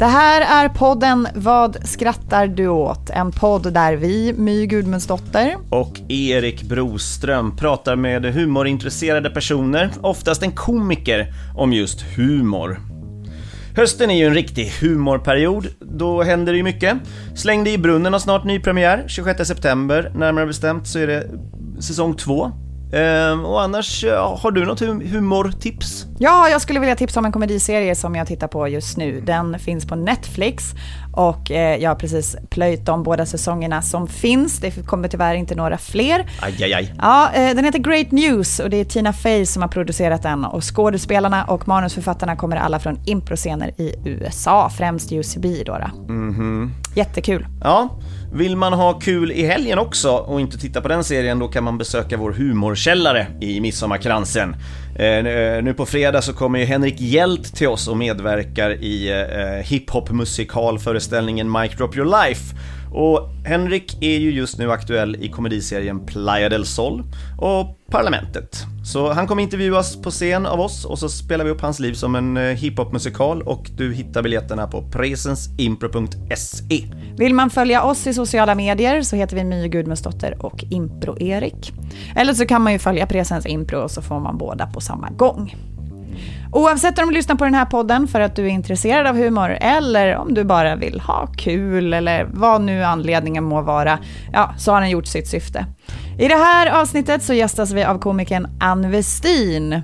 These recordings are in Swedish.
Det här är podden Vad skrattar du åt? En podd där vi, My Gudmundsdotter, och Erik Broström pratar med humorintresserade personer, oftast en komiker, om just humor. Hösten är ju en riktig humorperiod, då händer det ju mycket. Släng dig i brunnen har snart ny premiär, 26 september närmare bestämt så är det säsong 2. Ehm, och annars, har du något hum- humortips? Ja, jag skulle vilja tipsa om en komediserie som jag tittar på just nu. Den finns på Netflix och eh, jag har precis plöjt de båda säsongerna som finns. Det kommer tyvärr inte några fler. Aj, aj, aj. Ja, eh, den heter Great News och det är Tina Fey som har producerat den och skådespelarna och manusförfattarna kommer alla från improscener i USA, främst UCB då. då. Jättekul. Ja, vill man ha kul i helgen också och inte titta på den serien då kan man besöka vår humorkällare i Midsommarkransen. Eh, eh, nu på fredag så kommer ju Henrik Hjelt till oss och medverkar i eh, hiphop-musikalföreställningen Mic Drop Your Life. Och Henrik är ju just nu aktuell i komediserien Playa del Sol och Parlamentet. Så han kommer intervjuas på scen av oss och så spelar vi upp hans liv som en eh, hiphopmusikal och du hittar biljetterna på presensimpro.se. Vill man följa oss i sociala medier så heter vi My Gudmundsdotter och Impro-Erik. Eller så kan man ju följa Presens Impro och så får man båda på samma gång. Oavsett om du lyssnar på den här podden för att du är intresserad av humor eller om du bara vill ha kul eller vad nu anledningen må vara, ja, så har den gjort sitt syfte. I det här avsnittet så gästas vi av komikern Ann Westin.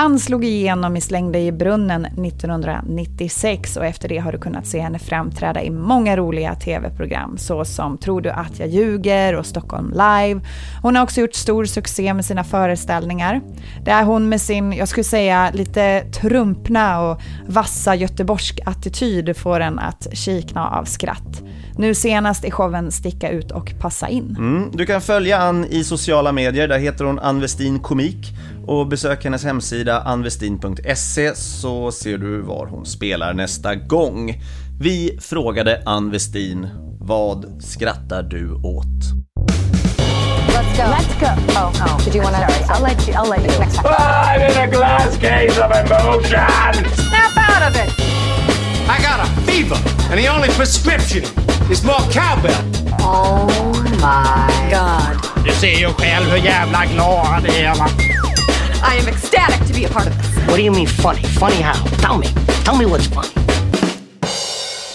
Ann slog igenom i Släng dig i brunnen 1996 och efter det har du kunnat se henne framträda i många roliga tv-program såsom Tror du att jag ljuger och Stockholm live. Hon har också gjort stor succé med sina föreställningar. Där hon med sin, jag skulle säga, lite trumpna och vassa göteborgsk attityd får en att kikna av skratt. Nu senast i showen Sticka ut och passa in. Mm, du kan följa Ann i sociala medier, där heter hon Ann Westin Komik och besök hennes hemsida anwestin.se så ser du var hon spelar nästa gång. Vi frågade Ann Westin, vad skrattar du åt? Let's go. Let's go. Oh, oh. Did you want to? I'll let you. I'll let you. Next time. I'm in a glass case of emotion! Snap out of it. I got a fever, and the only prescription is more cowbell. Oh my God. du ser ju själv hur jävla glada det är? I am ecstatic to be a part of this. What do you mean funny? Funny how? Tell me. Tell me what's funny.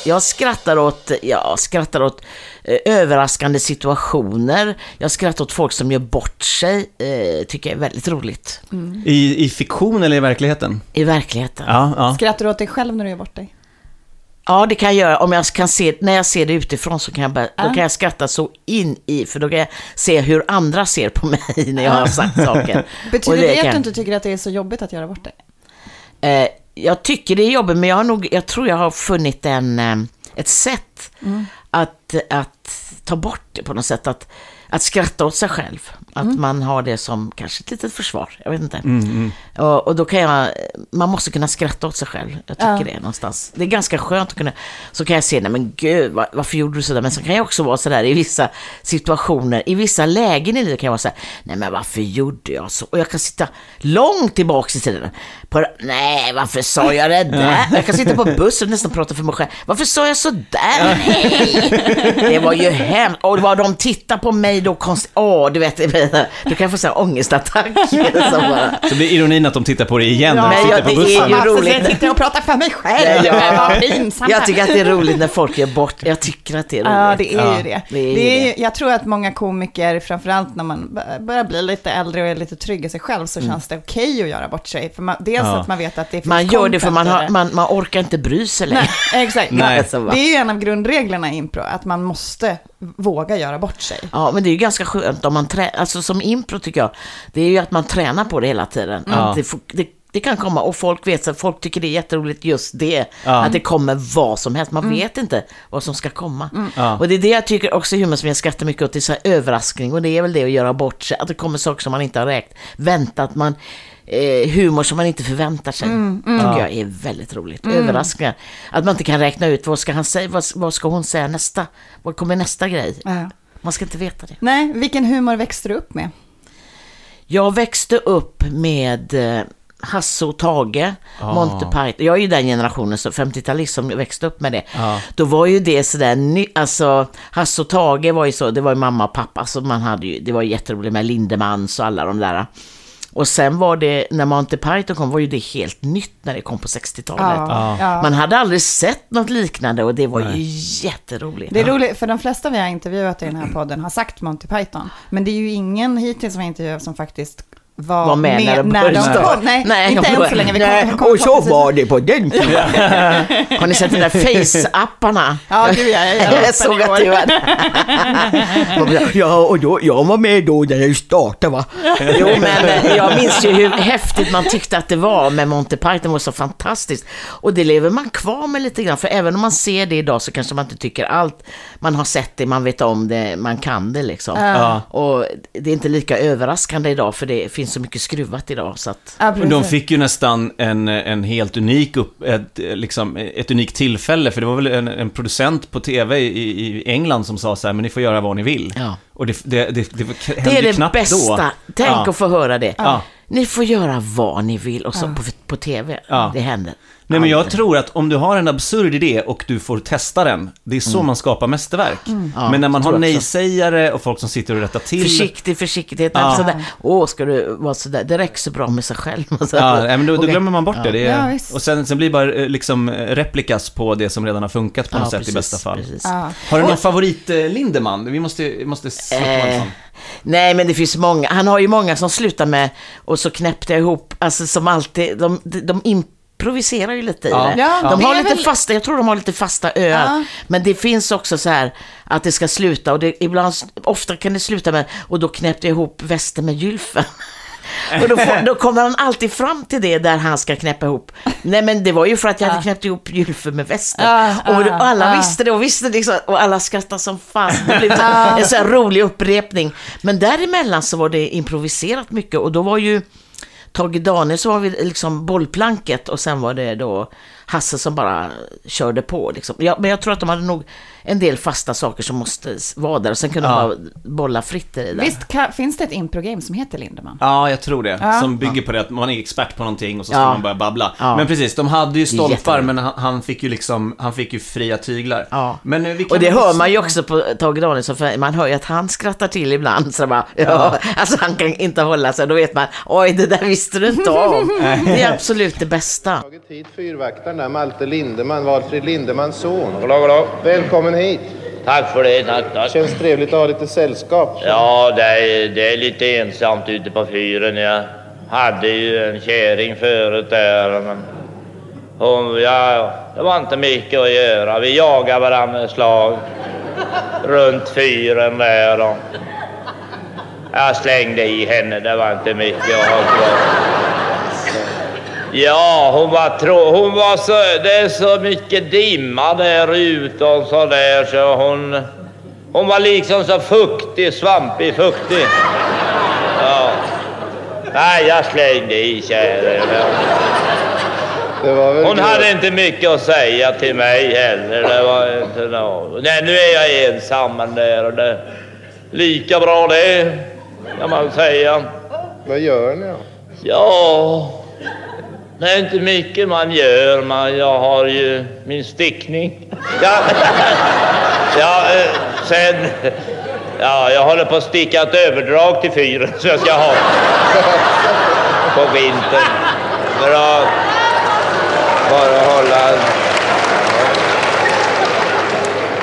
Jag skrattar åt, jag skrattar åt eh, överraskande situationer. Jag skrattar åt folk som gör bort sig. Eh, tycker jag är väldigt roligt. I, I fiktion eller i verkligheten? I verkligheten. Ja, ja. Skrattar du åt dig själv när du gör bort dig? Ja, det kan jag göra. Om jag kan se, när jag ser det utifrån så kan jag, bara, då kan jag skratta så in i, för då kan jag se hur andra ser på mig när jag har sagt saker. Betyder det, att kan- du inte tycker att det är så jobbigt att göra bort dig? Eh, jag tycker det är jobbigt, men jag, har nog, jag tror jag har funnit en, eh, ett sätt att, att ta bort det på något sätt. Att, att skratta åt sig själv. Att man har det som kanske ett litet försvar. Jag vet inte. Mm, Och, och då kan jag, man måste kunna skratta åt sig själv. Jag tycker Ja. det någonstans. Det är ganska skönt att kunna, så kan jag se, nej men gud, var, varför gjorde du sådär? Men så kan jag också vara sådär i vissa situationer, i vissa lägen i livet kan jag vara såhär, nej men varför gjorde jag så? Och jag kan sitta långt tillbaks i tiden. På, nej, varför sa jag det där? Jag kan sitta på bussen och nästan prata för mig själv. Varför sa jag så där? Nej! Det var ju hemskt. Och vad de tittar på mig då konstigt. Åh, du vet, du kan få sån här ångestattack. Så bara, Så blir ironin att de tittar på det igen när Nej, de ja, sitter på det är bussen. ju roligt. jag sitter och pratar för mig själv? Ja. Vad pinsamt. Jag tycker att det är roligt när folk gör bort, jag tycker att det är roligt. Ja, det är ju det. det är ju det är jag tror att många komiker, framförallt när man börjar bli lite äldre och är lite trygg i sig själv, så känns det okej att göra bort sig. För man, dels Ja. att man vet att det finns Man gör det för man, har, man, man orkar inte bry sig längre. Nej, exakt. Nej. Det är ju en av grundreglerna i impro, att man måste våga göra bort sig. Ja, men det är ju ganska skönt om man tränar, alltså som impro tycker jag, det är ju att man tränar på det hela tiden. Att det, det, det kan komma, och folk vet, så folk tycker det är jätteroligt just det, Ja. att det kommer vad som helst. Man vet inte vad som ska komma. Ja. Och det är det jag tycker också humor som jag skrattar mycket åt, det är så här överraskning, och det är väl det att göra bort sig, att det kommer saker som man inte har räknat, väntat, man, eh, humor som man inte förväntar sig, tycker jag är väldigt roligt. Överraskningar. Att man inte kan räkna ut, vad ska han säga, vad, vad ska hon säga nästa, vad kommer nästa grej? Ja. Man ska inte veta det. Nej, vilken humor växte du upp med? Jag växte upp med eh, Hasse och Tage, Monty Python. Jag är ju den generationen, så 50-talist som växte upp med det. Då var ju det sådär, ny, alltså Hasse och Tage var ju så, det var ju mamma och pappa, så man hade ju, det var jätteroligt med Lindemans och alla de där. Och sen var det, när Monty Python kom, var ju det helt nytt när det kom på 60-talet. Ja. Ja. Man hade aldrig sett något liknande och det var ju jätteroligt. Det är roligt, för de flesta vi har intervjuat i den här podden har sagt Monty Python. Men det är ju ingen hittills som vi har intervjuat som faktiskt var, Var med de när de kom. Nej, Nej, inte än så länge. Vi kommer, kommer och så förhoppningsvis- var det på den tiden. Har ni sett de där face-apparna? Ja, gud, ja, jag- såg att du var Ja, och då, jag var med då när det startade va? Jo, men jag minns ju hur häftigt man tyckte att det var med Monty Python, det var så fantastiskt. Och det lever man kvar med lite grann, för även om man ser det idag så kanske man inte tycker allt. Man har sett det, man vet om det, man kan det liksom. Ja. Och det är inte lika överraskande idag, för det finns så mycket skruvat idag. Så att, Ja, de fick ju nästan en, en helt unik upp, ett, liksom, ett unikt tillfälle, för det var väl en, en producent på tv i, i England som sa så här, men ni får göra vad ni vill. Ja. Och det, det, det, det, hände Det är det knappt bästa. då. Tänk ja. att få höra det. Ja. Ni får göra vad ni vill och så på, på tv. Ja. Det händer. Nej men jag tror att om du har en absurd idé och du får testa den, det är så man skapar mästerverk. Ja, men när man har nejsägare och folk som sitter och rättar till. Försiktig, försiktighet. Ja. Sådär. Åh, ska du vara sådär? Det räcker så bra med sig själv. Så, Ja, men då, då glömmer man bort det. det Ja, är, och sen, sen blir det bara eh, liksom eh, replikas på det som redan har funkat på Ja, något sätt precis, i bästa fall. Ja. Har du någon favorit eh? Vi måste, måste om en Eh, sån. nej, men det finns många. Han har ju många som slutar med och så knäppte jag ihop, alltså som alltid, de, de, de improviserar ju lite i Ja. det. Ja, de det har lite väl- fasta, jag tror de har lite fasta öar. Ja. Men det finns också så här att det ska sluta och det, ibland, ofta kan det sluta med, och då knäppte jag ihop västen med gylfen. Och då, får, då kommer han alltid fram till det där han ska knäppa ihop. Nej men det var ju för att jag hade knäppt ihop gylfen med västen. Och, och alla visste det och visste liksom, och alla skrattade som fan. Det blev så- en sån här rolig upprepning. Men däremellan så var det improviserat mycket och då var ju Tage Danielsson var liksom bollplanket och sen var det då Hasse som bara körde på. Liksom. Ja, men jag tror att de hade nog en del fasta saker som måste vara där och sen kunde Ja. bara bolla fritt i det där. Visst kan, finns det ett improgame som heter Lindemann? Ja, jag tror det. Ja. Som bygger på det att man är expert på någonting och så ska Ja. man börja babbla. Ja. Men precis, de hade ju stolpar men han, han fick ju liksom, han fick ju fria tyglar. Ja. Men eh, kan Och det hör man ju också på Tage Danielsson, för man hör ju att han skrattar till ibland. Så bara, ja. Alltså han kan inte hålla sig, då vet man, oj det där visste du inte om. Det är absolut det bästa. tagit hit fyrvaktaren där, Malte Lindeman, Valfrid Lindemans son. Välkommen hit. Tack för det, tack, tack. Känns trevligt att ha lite sällskap. Ja, det är, det är lite ensamt ute på fyren. Jag hade ju en kärring förut där, men hon, ja, det var inte mycket att göra. Vi jagade varandra med slag runt fyren där. Och jag slängde i henne, det var inte mycket att ha kvar. Ja, hon var trå... Hon var så... Det är så mycket dimma där ute och så där så hon... Hon var liksom så fuktig, svampig, fuktig. Ja. Nej, jag slängde i tjädern. Hon gött. hade inte mycket att säga till mig heller. Det var inte något. Nej, nu är jag ensam där och det. Lika bra det, kan man säga. Vad gör ni då? Ja, det är inte mycket man gör. Man, jag har ju min stickning. Ja, ja eh, sen... Ja, jag håller på att sticka ett överdrag till fyren som jag ska ha på vintern. För att bara hålla...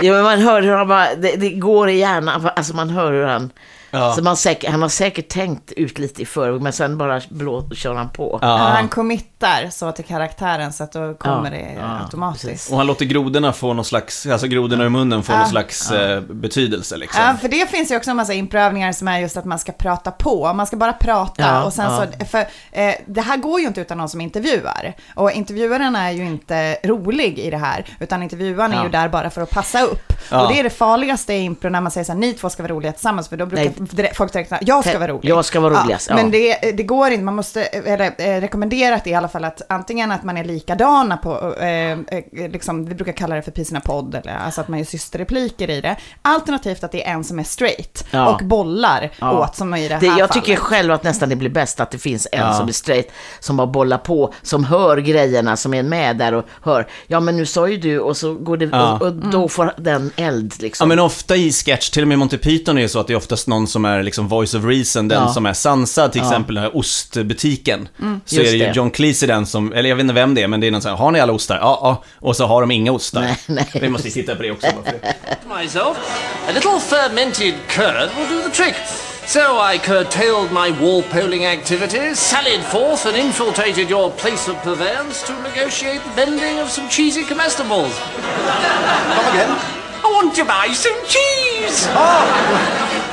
Ja, men man hör hur han bara, det, det går i hjärnan, alltså man hör hur han, Ja. så man säkert, han har säkert tänkt ut lite i förväg, men sen bara blå, kör han på. Ja, Han committar så till karaktären så att då kommer Ja, det ja, automatiskt. Och han låter grodorna få någon slags, alltså grodorna i munnen få Ja. någon slags eh, betydelse liksom. Ja, för det finns ju också en massa imprövningar som är just att man ska prata på. Man ska bara prata Ja, och sen ja. så, för eh, det här går ju inte utan någon som intervjuar. Och intervjuaren är ju inte rolig i det här, utan intervjuaren är ju där bara för att passa upp. Ja. Och det är det farligaste i impro när man säger så här, ni två ska vara roliga tillsammans, för då brukar Nej. Direkt- folk direkt säga, jag ska vara rolig. Jag ska vara roligast, ja. Men det, det går inte, man måste, eller eh, rekommenderat i alla fall att antingen att man är likadana på, eh, eh, liksom, vi brukar kalla det för Pisarna podd, eller alltså att man gör systerrepliker i det. Alternativt att det är en som är straight Ja. och bollar Ja. åt, som i det här Det, jag fallet. tycker själv att nästan det blir bäst att det finns en Ja. som är straight, som bara bollar på, som hör grejerna, som är med där och hör, ja men nu sa ju du, och så går det, Ja. och, och då får den eld Ja liksom. men ofta i sketch, till och med Monty Python är det så att det är oftast någon som är liksom voice of reason, den Ja. som är sansad, till Ja. exempel den här ostbutiken. Så Just är det ju det. John Cleese den som, eller jag vet inte vem det är, men det är någon sån här, har ni alla ostar? Ja, ja. Och så har de inga ostar. Nej, nej. Vi måste titta på det också. myself. A little fermented curd will do the trick. So I curtailed my wall polling activities, sallied forth and infiltrated your place of purveyance to negotiate the bending of some cheesy comestibles. Come again? I want to buy some cheese!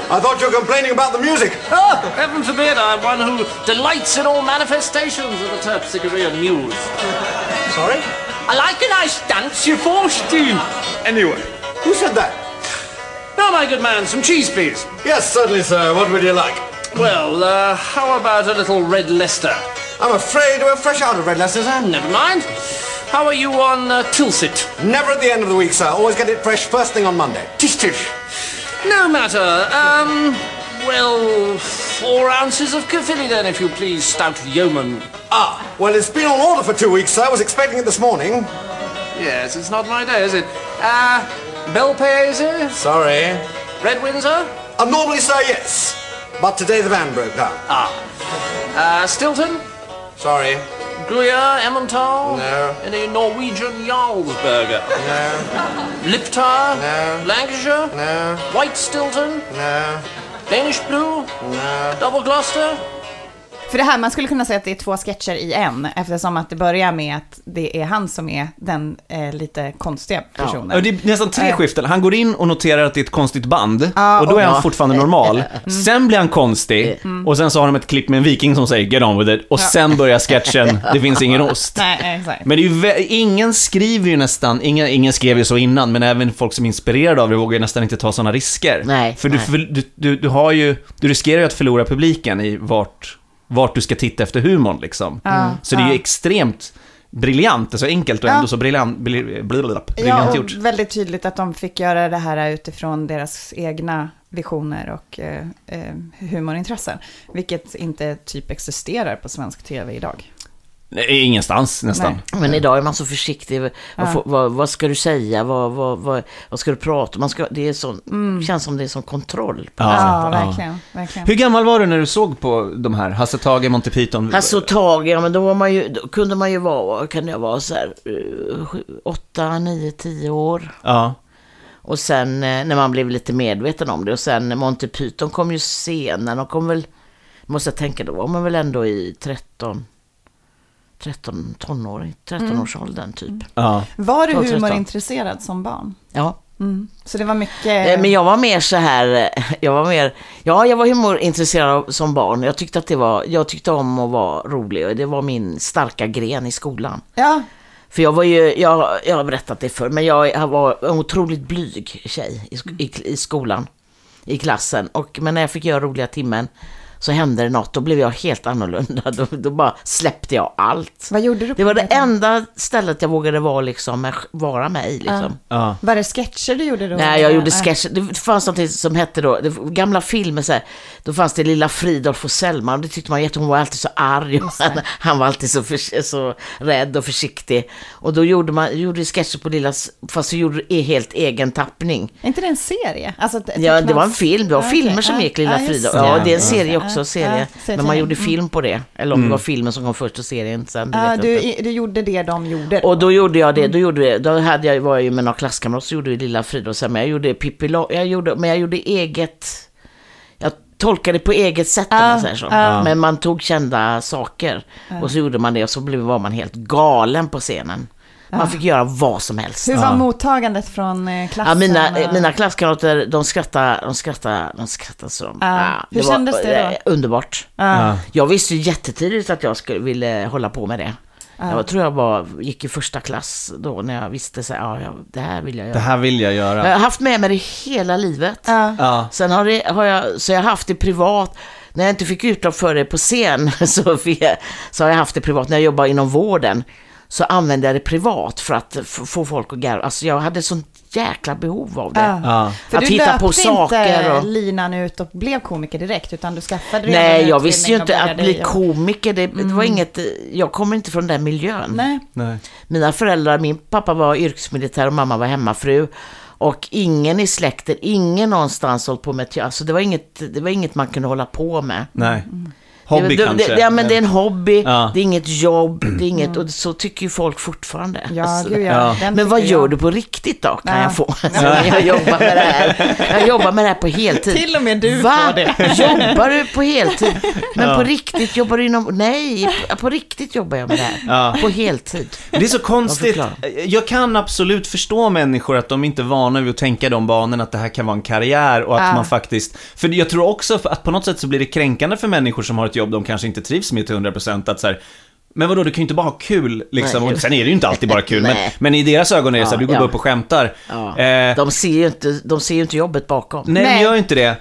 I thought you were complaining about the music. Oh, heaven forbid, I'm one who delights in all manifestations of the terpsichorean muse. Sorry? I like a nice dance, you're forced to. Anyway, who said that? Now, my good man, some cheese, please. Yes, certainly, sir. What would you like? Well, uh, how about a little red Leicester? I'm afraid we're fresh out of Red Leicester, sir. Never mind. How are you on uh, Tilsit? Never at the end of the week, sir. Always get it fresh first thing on Monday. Tish tish. No matter. Um, well, four ounces of Cavilli then, if you please, stout yeoman. Ah, well, it's been on order for two weeks, sir. I was expecting it this morning. Yes, it's not my day, is it? Uh, Belpaese? Sorry. Red Windsor? Uh, normally, sir, yes. But today the van broke down. Ah. Uh, Stilton? Sorry. Gruyere, Emmental? No. Any Norwegian Jarlsberger? No, Liptar? No. Lancashire? no, White Stilton? no, Danish Blue? no. Double Gloucester? För det här, man skulle kunna säga att det är två sketcher i en, eftersom att det börjar med att det är han som är den eh, lite konstiga personen. Ja, det är nästan tre Eh. skiften. Han går in och noterar att det är ett konstigt band. Ja, och då är han Ja. fortfarande normal. Sen blir han konstig. Och sen så har de ett klipp med en viking som säger “Get on with it” och sen börjar sketchen “Det finns ingen ost”. Nej, exakt. Men det är ju, ingen skriver ju nästan, ingen, ingen skrev ju så innan, men även folk som är inspirerade av det vågar ju nästan inte ta sådana risker. Nej, För du, nej. för, du, du, du har ju, du riskerar ju att förlora publiken i vart, vart du ska titta efter humorn liksom. Så det är ju extremt briljant, alltså enkelt och Ja. ändå så briljant, Ja, briljant och gjort. väldigt tydligt att de fick göra det här utifrån deras egna visioner och eh, eh, humorintressen. Vilket inte typ existerar på svensk tv idag. Nej, ingenstans nästan. Nej. Men idag är man så försiktig. Vad, får- vad, vad ska du säga? Vad, vad, vad, vad ska du prata om? Man ska, det är så, känns som det är sån kontroll. På Ja, Ja, ja. verkligen. verkligen. Hur gammal var du när du såg på de här? Hasse Tage, Monty Python? Alltså tag, ja men då, var man ju, då kunde man ju vara, kan jag vara så här, eh, sju, åtta, nio, tio år. Ja. Och sen eh, när man blev lite medveten om det. Och sen Monty Python kom ju senare. De kom väl, måste jag tänka, då var man väl ändå i 13, 13 tonåring, 13-årsåldern typ. ja. Var du 12, 13. humorintresserad som barn? Ja. Så det var mycket... Eh, Men jag var mer så här, eh, jag var mer, ja jag var humorintresserad som barn. Jag tyckte att det var, jag tyckte om att vara rolig och det var min starka gren i skolan. Ja, För jag var ju, jag, jag har berättat det förr, men jag, var en otroligt blyg tjej i, i, i skolan, i klassen. Och, men när jag fick göra roliga timmen så hände det något, då blev jag helt annorlunda. Då, då bara släppte jag allt. Vad gjorde du? Det var det enda stället jag vågade vara, liksom, med- vara med i. Liksom. Ja. Var det sketcher du gjorde då? Nej, jag gjorde sketcher. Det fanns något som hette då, det, gamla filmer så här, då fanns det lilla Fridolf och Selma och det tyckte man jätte, hon var alltid så arg och han, han var alltid så, för, så rädd och försiktig. Och då gjorde man, gjorde sketcher på lilla, fast så gjorde det helt egen tappning. Är inte det en serie? Alltså, Ja, det var en film, det var Ja, filmer som gick, Lilla Frida. det. Ja, det är en serie det. Också, serie. Men man gjorde Mm. film på det. Eller om det var filmen som kom först och serien sen. det Ja, vet jag du, inte. du gjorde det de gjorde. Och då gjorde jag det, Mm. då, gjorde vi, då hade jag, var jag ju med några klasskamrater så gjorde vi Lilla Frida och sen, men jag gjorde Pippi Lång- jag gjorde, men jag gjorde eget, jag tolkade på eget sätt om man säger så. ja. Men man tog kända saker och så gjorde man det och så blev, var man helt galen på scenen. Man Ja. fick göra vad som helst. Hur var mottagandet från eh, klassen? Ja, mina, och- mina klasskamrater, de skrattade, de skrattade, de skrattade så. de- Ja. Hur kändes det då? eh, Underbart. Ja. Jag visste ju jättetidigt att jag skulle vilja hålla på med det. Ja. Jag tror jag var, gick i första klass då när jag visste så här, ja, det här vill jag göra. Det här vill jag göra. Jag har haft med mig det hela livet. Ja. Sen har, det, har jag, så jag har haft det privat. När jag inte fick utlopp för det på scen så, jag, så har jag haft det privat. När jag jobbade inom vården så använde jag det privat för att få folk att garva. Alltså jag hade sånt jäkla behov av det. Ja. Ja. För att du hitta löpte på saker. inte Och... linan ut och blev komiker direkt, utan du skaffade redan Nej, jag visste ju inte och att bli jobba. komiker. Det, det var Mm. inget, jag kommer inte från den miljön. Nej. Nej. Mina föräldrar, min pappa var yrkesmilitär och mamma var hemmafru. Och ingen i släkten, ingen någonstans hållit på med teater. Alltså det var inget, det var inget man kunde hålla på med. Nej. Hobby det, kanske. Det, ja, men det är en hobby, Ja. det är inget jobb, det är inget, och så tycker ju folk fortfarande. Ja, Alltså, gud ja. Men vad gör jag. du på riktigt då, kan Ja. jag få? Alltså, jag jobbar med det här. Jag jobbar med det här på heltid. Till och med du Va? får det. Jobbar du på heltid? Men Ja. på riktigt jobbar du inom... Nej, på riktigt jobbar jag med det här. Ja. På heltid. Det är så konstigt. Jag kan absolut förstå människor att de inte är vana vid att tänka de banorna, att det här kan vara en karriär och att Ja. man faktiskt... För jag tror också att på något sätt så blir det kränkande för människor som har ett jobb de kanske inte trivs med till 100% att så här, men vadå, du kan ju inte bara ha kul liksom. Nej. Och sen är det ju inte alltid bara kul, men, men i deras ögon är det så här, Ja, du går ja. upp och skämtar. Ja. Eh, De ser ju inte, de ser ju inte jobbet bakom. Nej, Nej. men gör ju inte det.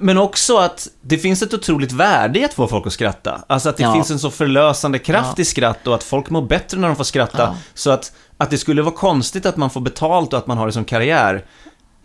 Men också att det finns ett otroligt värde i att få folk att skratta. Alltså att det Ja. finns en så förlösande kraft Ja. i skratt och att folk mår bättre när de får skratta. Ja. Så att, att det skulle vara konstigt att man får betalt och att man har det som karriär,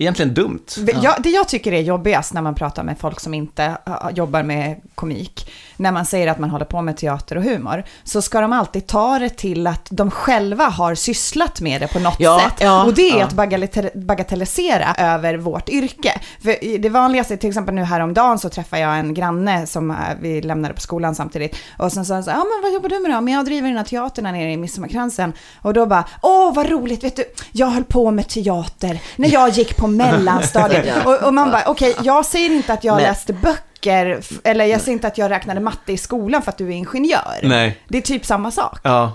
egentligen dumt. Jag, det jag tycker är jobbigast när man pratar med folk som inte uh, jobbar med komik, när man säger att man håller på med teater och humor, så ska de alltid ta det till att de själva har sysslat med det på något Ja, sätt. ja, och det är ja. att bagatelli- bagatellisera över vårt yrke. För det vanligaste, till exempel nu häromdagen så träffade jag en granne som uh, vi lämnade på skolan samtidigt. Och sen sa han så ja men vad jobbar du med då? Men jag driver den här teatern här nere i Midsommarkransen. Och då bara, åh vad roligt, vet du, jag höll på med teater när jag gick på mellanstadiet. och, och man bara, okej, jag säger inte att jag Men- läste böcker, eller jag säger inte att jag räknade matte i skolan för att du är ingenjör. Nej. Det är typ samma sak. Ja.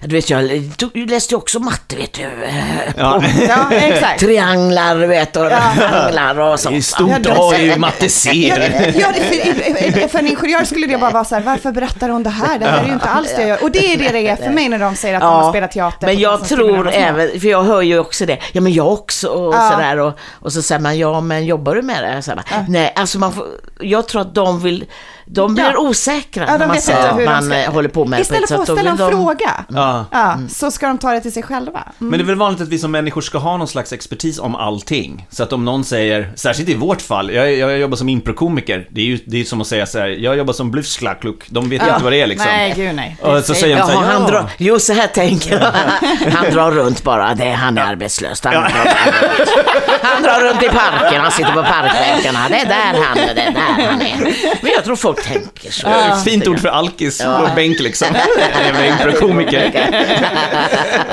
Du vet, jag läste också matte, vet du. Ja. Ja, exakt. Trianglar, du vet, och anglar och Det är sånt. stort Ja, det- A är ju matte C. Ja, ja, för, för en ingenjör skulle det bara vara så här, varför berättar hon det här? Det här är ju inte alls det jag gör. Och det är det det är för mig när de säger att de har spelat teater. Men jag tror även, för jag hör ju också det, ja men jag också och Ja. sådär och, och så säger man, ja men jobbar du med det? Så här, Nej, alltså man får, jag tror att de vill, de blir Ja. osäkra Ja, de när man inte att man ska- håller på med det. Istället för att ställa en de- fråga, Ja. ja, så ska de ta det till sig själva. Mm. Men det är väl vanligt att vi som människor ska ha någon slags expertis om allting. Så att om någon säger, särskilt i vårt fall, jag, jag jobbar som improkomiker. Det är ju det är som att säga så här, jag jobbar som bluffsklackkluck. De vet ju Ja. inte vad det är liksom. Nej, gud nej. Och så säger de så här, han drar, jo så här tänker han. Han drar runt bara, det, han är arbetslös. Han, drar runt. han drar runt i parken, han sitter på parkbänkarna. Det är där han, det är där han är. Men jag tror folk tänker så. Ja. Fint ord för alkis på bänk liksom. Improkomiker.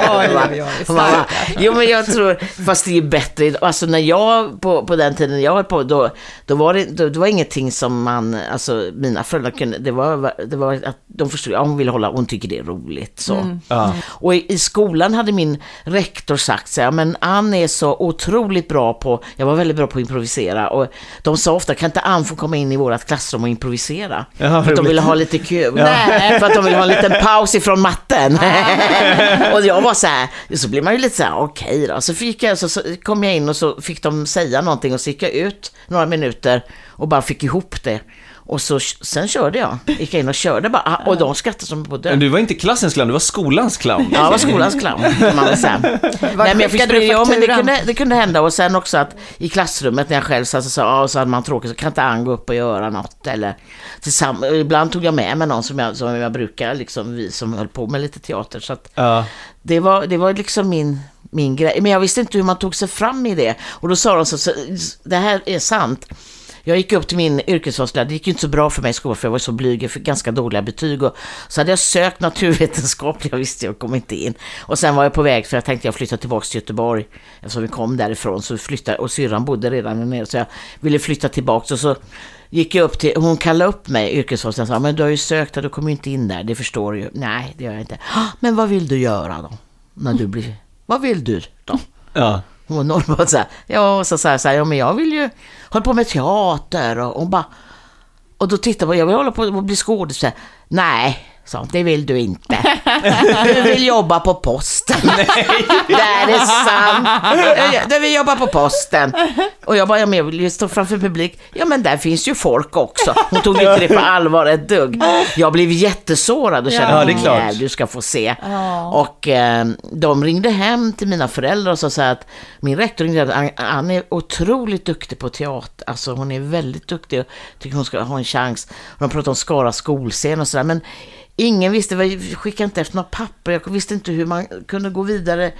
Och man bara, jo men jag tror, fast det är bättre. Alltså när jag, på, på den tiden jag höll på, då, då var det, då, det var ingenting som man, alltså mina föräldrar kunde, det var, det var att de förstod, ja hon vill hålla, hon tycker det är roligt så. Ja. Och i, i skolan hade min rektor sagt så här, men Ann är så otroligt bra på, jag var väldigt bra på att improvisera och de sa ofta, kan inte Ann få komma in i vårt klassrum och improvisera? Improvisera. Jaha, för att de ville ha lite kul. Ja. Nej, för att de ville ha en liten paus ifrån matten. och jag var så här, så blir man ju lite så här, okej då. Så, fick jag, så, så kom jag in och så fick de säga någonting och så gick jag ut några minuter och bara fick ihop det. Och så, sen körde jag. Gick jag in och körde bara. Och de skrattade som på död. Men du var inte klassens clown, du var skolans clown. Ja, jag var skolans clown, kan man väl säga. Nej, men jag fick stryk, ja, men det kunde, det kunde hända. Och sen också att i klassrummet när jag själv satt och sa, ja, så hade man tråkigt, så kan inte Ann gå upp och göra något? Eller ibland tog jag med mig någon som jag, som jag brukar, liksom vi som höll på med lite teater. Så att Ja. det var, det var liksom min, min grej. Men jag visste inte hur man tog sig fram i det. Och då sa de så, så det här är sant. Jag gick upp till min yrkesvalslärare, det gick ju inte så bra för mig i skolan för jag var så blyg, jag fick ganska dåliga betyg. Och så hade jag sökt naturvetenskap, jag visste jag kom inte in. Och sen var jag på väg för jag tänkte jag flytta tillbaka till Göteborg. Eftersom vi kom därifrån så flyttade, och syrran bodde redan där nere så jag ville flytta tillbaka. Och så gick jag upp till, hon kallade upp mig, yrkesvalsläraren, sa men du har ju sökt och du kommer ju inte in där, det förstår du ju. Nej, det gör jag inte. Ah, men vad vill du göra då? När du blir, vad vill du då? Ja. Hon var norrbotten så här, ja, och så sa jag så här, ja men jag vill ju hålla på med teater och hon bara, och då tittade hon, jag vill hålla på och bli skådespelare. Nej, sa hon, det vill du inte. Du vill jobba på posten. Det är sant. Du vill jobba på posten. Och jag bara, ja, men jag vill ju stå framför publik. Ja men där finns ju folk också. Hon tog inte det på allvar ett dugg. Jag blev jättesårad och kände, Ja, det är klart. "Nej, du ska få se. Och eh, de ringde hem till mina föräldrar och sa att min rektor ringde att "Ann- Ann är otroligt duktig på teater. Alltså hon är väldigt duktig och tycker hon ska ha en chans. Och de pratade om Skara skolscen och sådär. Men ingen visste, vi skickade inte efter några papper. Jag visste inte hur man kunde gå vidare.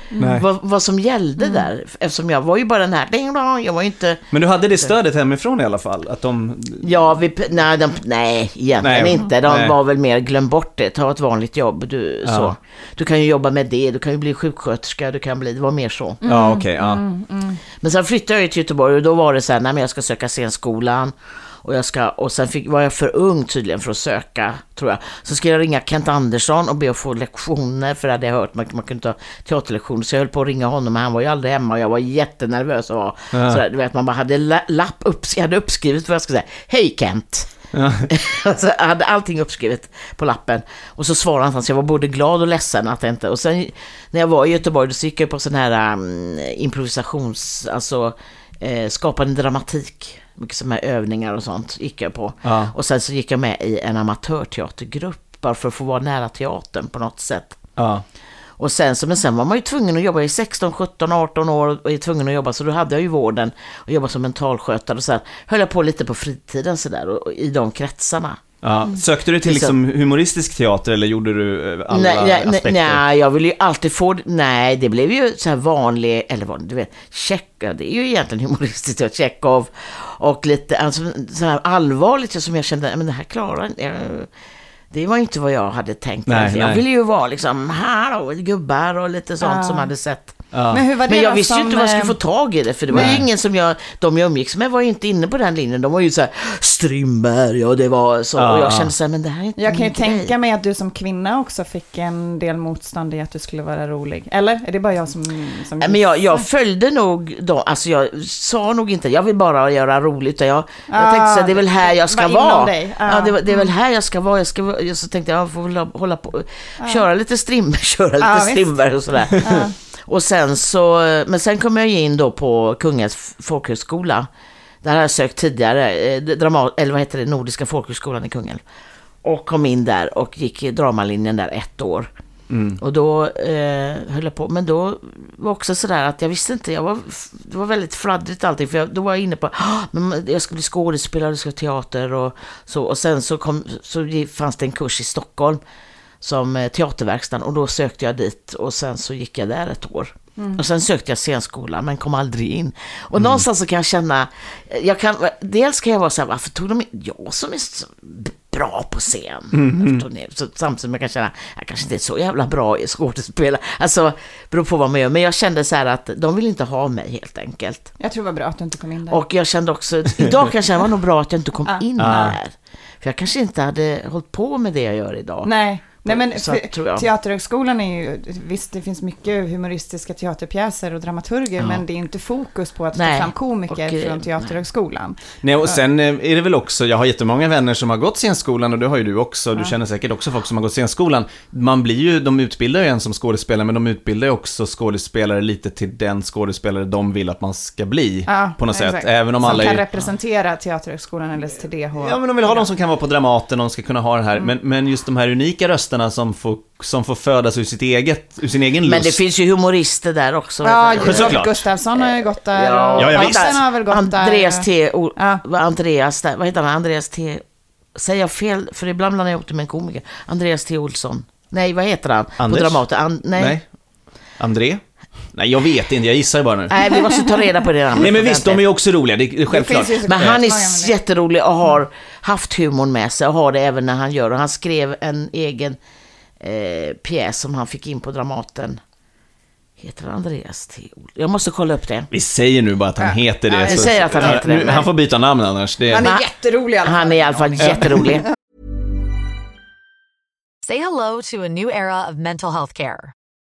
Vad, vad som gällde där. Eftersom jag var ju bara den här, ding dong, jag var ju inte Men du hade det stödet hemifrån i alla fall? Att de... Ja, vi, nej, de, nej, egentligen Nej, inte. De nej. var väl mer, glöm bort det, ta ett vanligt jobb. Du, Ja. så. du kan ju jobba med det, du kan ju bli sjuksköterska, du kan bli, det var mer så. Ja, okej, ja. Men sen flyttade jag ju till Göteborg och då var det så här, nej men jag ska söka scenskolan. Och, jag ska, och sen fick, var jag för ung tydligen för att söka, tror jag. Så ska jag ringa Kent Andersson och be att få lektioner, för det hade jag hört, man, man kunde ta teaterlektioner. Så jag höll på att ringa honom, men han var ju aldrig hemma och jag var jättenervös. Och var, Ja. sådär, du vet, man bara hade la, lapp upp, jag hade uppskrivet vad jag skulle säga. Hej Kent! Ja. alltså, jag hade allting uppskrivet på lappen. Och så svarade han, så jag var både glad och ledsen att jag inte... Och sen när jag var i Göteborg, då gick jag på sån här um, improvisations... Alltså eh, skapande dramatik. Mycket sådana här övningar och sånt gick jag på. Ja. Och sen så gick jag med i en amatörteatergrupp. Bara för att få vara nära teatern på något sätt. Ja. Och sen, så, men sen var man ju tvungen att jobba i 16, 17, 18 år och är tvungen att jobba. Så då hade jag ju vården och jobbade som mentalskötare. Och sen höll jag på lite på fritiden sådär och, och i de kretsarna. Ja. Sökte du till liksom humoristisk teater eller gjorde du eh, alla nej, nej, nej, aspekter? nej, jag ville ju alltid få, nej, det blev ju så här vanlig, eller vad, du vet, checka, det är ju egentligen humoristiskt, och Chekhov och lite, alltså så här allvarligt som jag kände, men det här klarar jag, det var inte vad jag hade tänkt mig. Nej, För jag nej. ville ju vara liksom, hallå, gubbar och lite sånt Ja. som hade sett. Ja. Men hur var det Men jag visste ju inte vad jag skulle eh, få tag i det, för det var ju ingen som jag, de jag umgicks med var ju inte inne på den linjen. De var ju så här, Strindberg och det var så, Ja, och jag ja. kände så här, men det här är inte Jag kan ju grej. tänka mig att du som kvinna också fick en del motstånd i att du skulle vara rolig. Eller? Är det bara jag som... som Men jag, jag följde nog då, alltså jag sa nog inte, jag vill bara göra roligt. utan Jag, jag Ah, tänkte så här, det är väl här jag ska var vara. dig. Ah. Ja, det, var- det är väl här jag ska vara. Jag ska, så tänkte jag, jag får väl hålla på, köra lite Strindberg, köra lite Ah. Strindberg och sådär. Och sen så, men sen kom jag in då på Kungens folkhögskola. Där har jag sökt tidigare, eh, drama, eller vad heter det, Nordiska folkhögskolan i Kungälv. Och kom in där och gick dramalinjen där ett år. Och då eh, höll jag på, men då var också sådär att jag visste inte, jag var, det var väldigt fladdrigt allting. För jag, då var jag inne på, "Ah, men jag ska bli skådespelare, jag ska teater och så. Och sen så, kom, så fanns det en kurs i Stockholm som eh, teaterverkstan och då sökte jag dit och sen så gick jag där ett år. Och sen sökte jag scenskolan men kom aldrig in. Och någonstans så kan jag känna, jag kan, dels kan jag vara så här, varför tog de in jag som är så bra på scen? Tog ni- Så, samtidigt som jag kan känna, jag kanske inte är så jävla bra i skådespelare. Alltså, beror på vad man gör. Men jag kände så här att de vill inte ha mig helt enkelt. Jag tror det var bra att du inte kom in där. Och jag kände också, idag kan jag känna, det var nog bra att jag inte kom in Ja. där. För jag kanske inte hade hållit på med det jag gör idag. Nej, Nej, men så för, att, tror jag. Teaterhögskolan är ju, visst det finns mycket humoristiska teaterpjäser och dramaturger, Ja. men det är inte fokus på att ta Nej, fram komiker eh, från Teaterhögskolan. Nej, och sen eh, är det väl också, jag har jättemånga vänner som har gått scenskolan och det har ju du också, du Ja. känner säkert också folk som har gått scenskolan. Man blir ju, de utbildar ju en som skådespelare, men de utbildar ju också skådespelare lite till den skådespelare de vill att man ska bli. Ja, på något exakt. sätt, även om Som alla kan är... representera Teaterhögskolan eller STDH. Ja, men de vill ha de som kan vara på Dramaten, de ska kunna ha det här. Mm. Men, men just de här unika rösterna som får, som får födas ur, sitt eget, ur sin egen lust. Men det finns ju humorister där också. Ja. Robert Gustafsson har ju gått där. Ja, ja, Paulsen visst. har väl gått Andreas där. T. O, Andreas, där, vad heter han? Andreas T. Säger jag fel? För ibland blandar jag ihop det med en komiker. Andreas T. Olsson. Nej, vad heter han? Anders? På Dramaten. An, nej. nej. Nej. André? Nej, jag vet inte, jag gissar ju bara nu. vi måste ta reda på det namnet. Nej men visst, de är ju också roliga, det är självklart. ju Men han är det. jätterolig och har haft humorn med sig och har det även när han gör. Och han skrev en egen eh, pjäs som han fick in på Dramaten. Heter han Andreas T. Ol- Jag måste kolla upp det. Vi säger nu bara att han Ja. heter det. Ja, vi säger att han heter det, men- Han får byta namn annars. Det, Han är jätterolig i alla fall. Han är i alla fall jätterolig. Say hello to a new era of mental health care.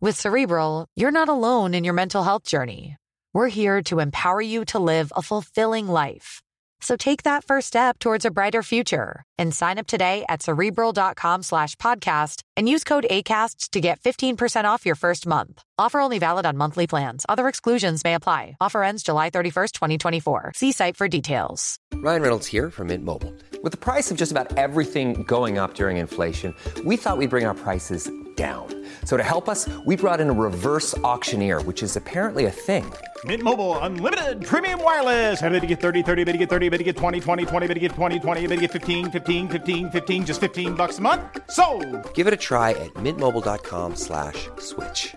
With Cerebral, you're not alone in your mental health journey. We're here to empower you to live a fulfilling life. So take that first step towards a brighter future and sign up today at cerebral.com slash podcast and use code ACAST to get 15% off your first month. Offer only valid on monthly plans. Other exclusions may apply. Offer ends July 31st, 2024. See site for details. Ryan Reynolds here from Mint Mobile. With the price of just about everything going up during inflation, we thought we'd bring our prices down. So to help us, we brought in a reverse auctioneer, which is apparently a thing. Mint Mobile unlimited premium wireless. Ready to get 30, 30, bit to get 30, bit to get 20, 20, 20, bit to get 20, 20, bit to get 15, 15, 15, 15 just 15 bucks a month. So, Give it a try at mintmobile.com slash switch.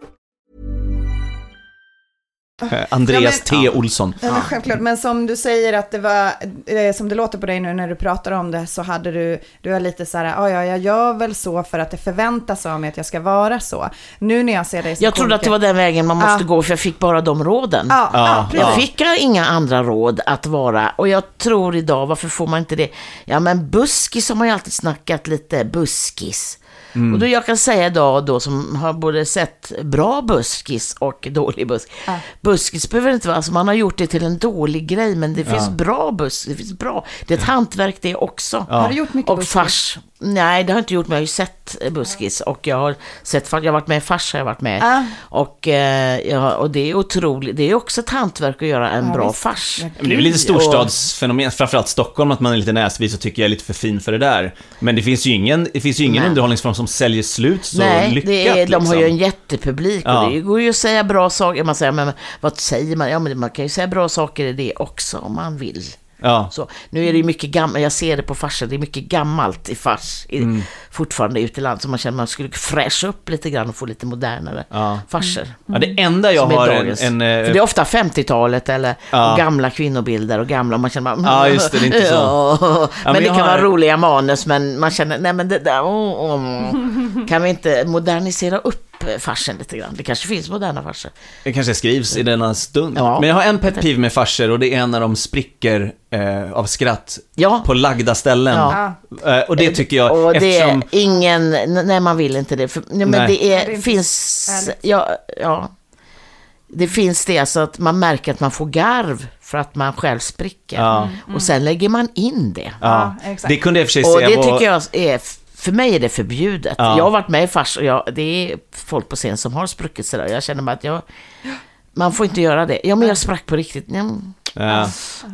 Andreas Ja, men- T. Olsson. Ja, men självklart, men som du säger att det var, eh, som det låter på dig nu när du pratar om det, så hade du, du är lite så här, ja, ja, jag gör väl så för att det förväntas av mig att jag ska vara så. Nu när jag ser dig som Jag trodde att det var den vägen man måste Ja. gå, för jag fick bara de råden. Ja, ja, Jag fick inga andra råd att vara, och jag tror idag, varför får man inte det? Ja men buskis har man ju alltid snackat lite, buskis. Mm. Och då jag kan säga idag då som har både sett bra buskis och dålig buskis. Buskis behöver inte vara, alltså man har gjort det till en dålig grej men det finns bra buskis, det finns bra. Det är ett hantverk det också. Har du gjort mycket Och buskis? fars. Nej, det har jag inte gjort, men jag har ju sett eh, buskis och jag har sett, jag har varit med i fars, har jag varit med. Ah. Och, eh, ja, och det är otroligt, det är också ett hantverk att göra en Ja, bra visst. fars. Ja, Men det är väl lite storstadsfenomen, framförallt Stockholm, att man är lite näsvis och tycker jag är lite för fin för det där. Men det finns ju ingen, det finns ju ingen Nej. underhållningsform som säljer slut så Nej, lyckat är, de har ju liksom. en jättepublik Ja. och det går ju att säga bra saker. Man säger, men vad säger man? Ja, men man kan ju säga bra saker i det också om man vill. Ja. Så, nu är det ju mycket gammalt, jag ser det på farsen, det är mycket gammalt i fars i, Mm. fortfarande ute i landet. Så man känner att man skulle fräscha upp lite grann och få lite modernare Ja. farser. Ja, det enda jag har en... dagens. en eh, För det är ofta 50-talet eller Ja. och gamla kvinnobilder och gamla, man känner bara, Ja, just det, det är inte så. Ja, men, men det kan har- vara roliga manus, men man känner, nej men det där, åh, åh. kan vi inte modernisera upp farsen lite grann? Det kanske finns moderna farser. Det kanske skrivs i denna stund. Ja. Men jag har en pet peeve med farser och det är när de spricker eh, av skratt Ja. på lagda ställen. Ja. Eh, och det tycker jag, Och det eftersom... är ingen, nej man vill inte det. För, nej, men Nej. det, är, det finns, ja, ja. Det finns det alltså att man märker att man får garv för att man själv spricker. Ja. Och sen lägger man in det. Ja, det kunde jag i och för sig Och se det var- tycker jag är, för mig är det förbjudet. Ja. Jag har varit med i fars och jag, det är folk på scen som har spruckit sådär. Jag känner bara att jag, man får inte göra det. Ja men jag sprack på riktigt. Ja, Ja.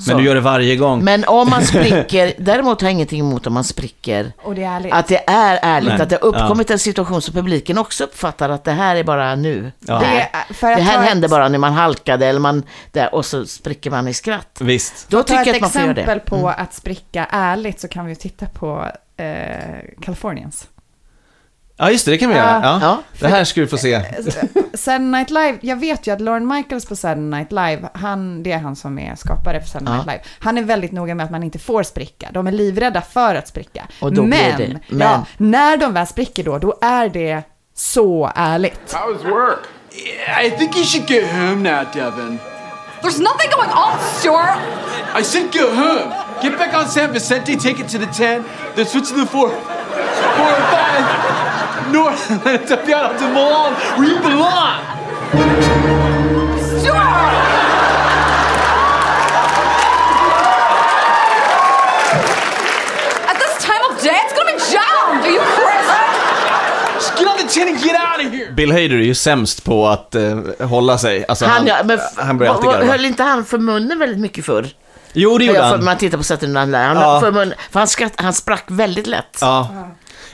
Men du gör det varje gång. Men om man spricker, däremot har jag ingenting emot om man spricker. Och det är ärligt. Att det är ärligt, Nej. att det har uppkommit en situation som publiken också uppfattar att det här är bara nu. Ja. Det, Det här, är- för att det här ta ett- hände bara när man halkade eller man, där, och så spricker man i skratt. Visst. Då tycker jag ett att man får göra det. exempel på Mm. att spricka ärligt så kan vi titta på eh, Californians. Ja, just det, det kan vi göra. Ja. Ja. Det här ska du få se. Saturday Night Live, jag vet ju att Lauren Michaels på Saturday Night Live, han, det är han som är skapare för Saturday Ja. Night Live. Han är väldigt noga med att man inte får spricka. De är livrädda för att spricka. Och då blir men, det- men- Ja, när de väl spricker då, då är det så ärligt. How was work? I think you should get home now, Devin. There's nothing going on, Stuart. I said go home. Get back on San Vicente, take it to the 10, then switch to the 4, 4 and 5, then to Piano to Milan, where you belong. Stuart! At this time of day, it's gonna be jammed. Are you crazy? Just get on the 10 and get out of here. Bill Hader är ju sämst på att eh, hålla sig. Alltså, Han, ja, men, han börjar alltid garva. höll inte han för munnen väldigt mycket förr? Jo, det gjorde han. man tittar på Saturday Night Live. Han, Ja. för, mun, för han, skratt, han sprack väldigt lätt. Ja.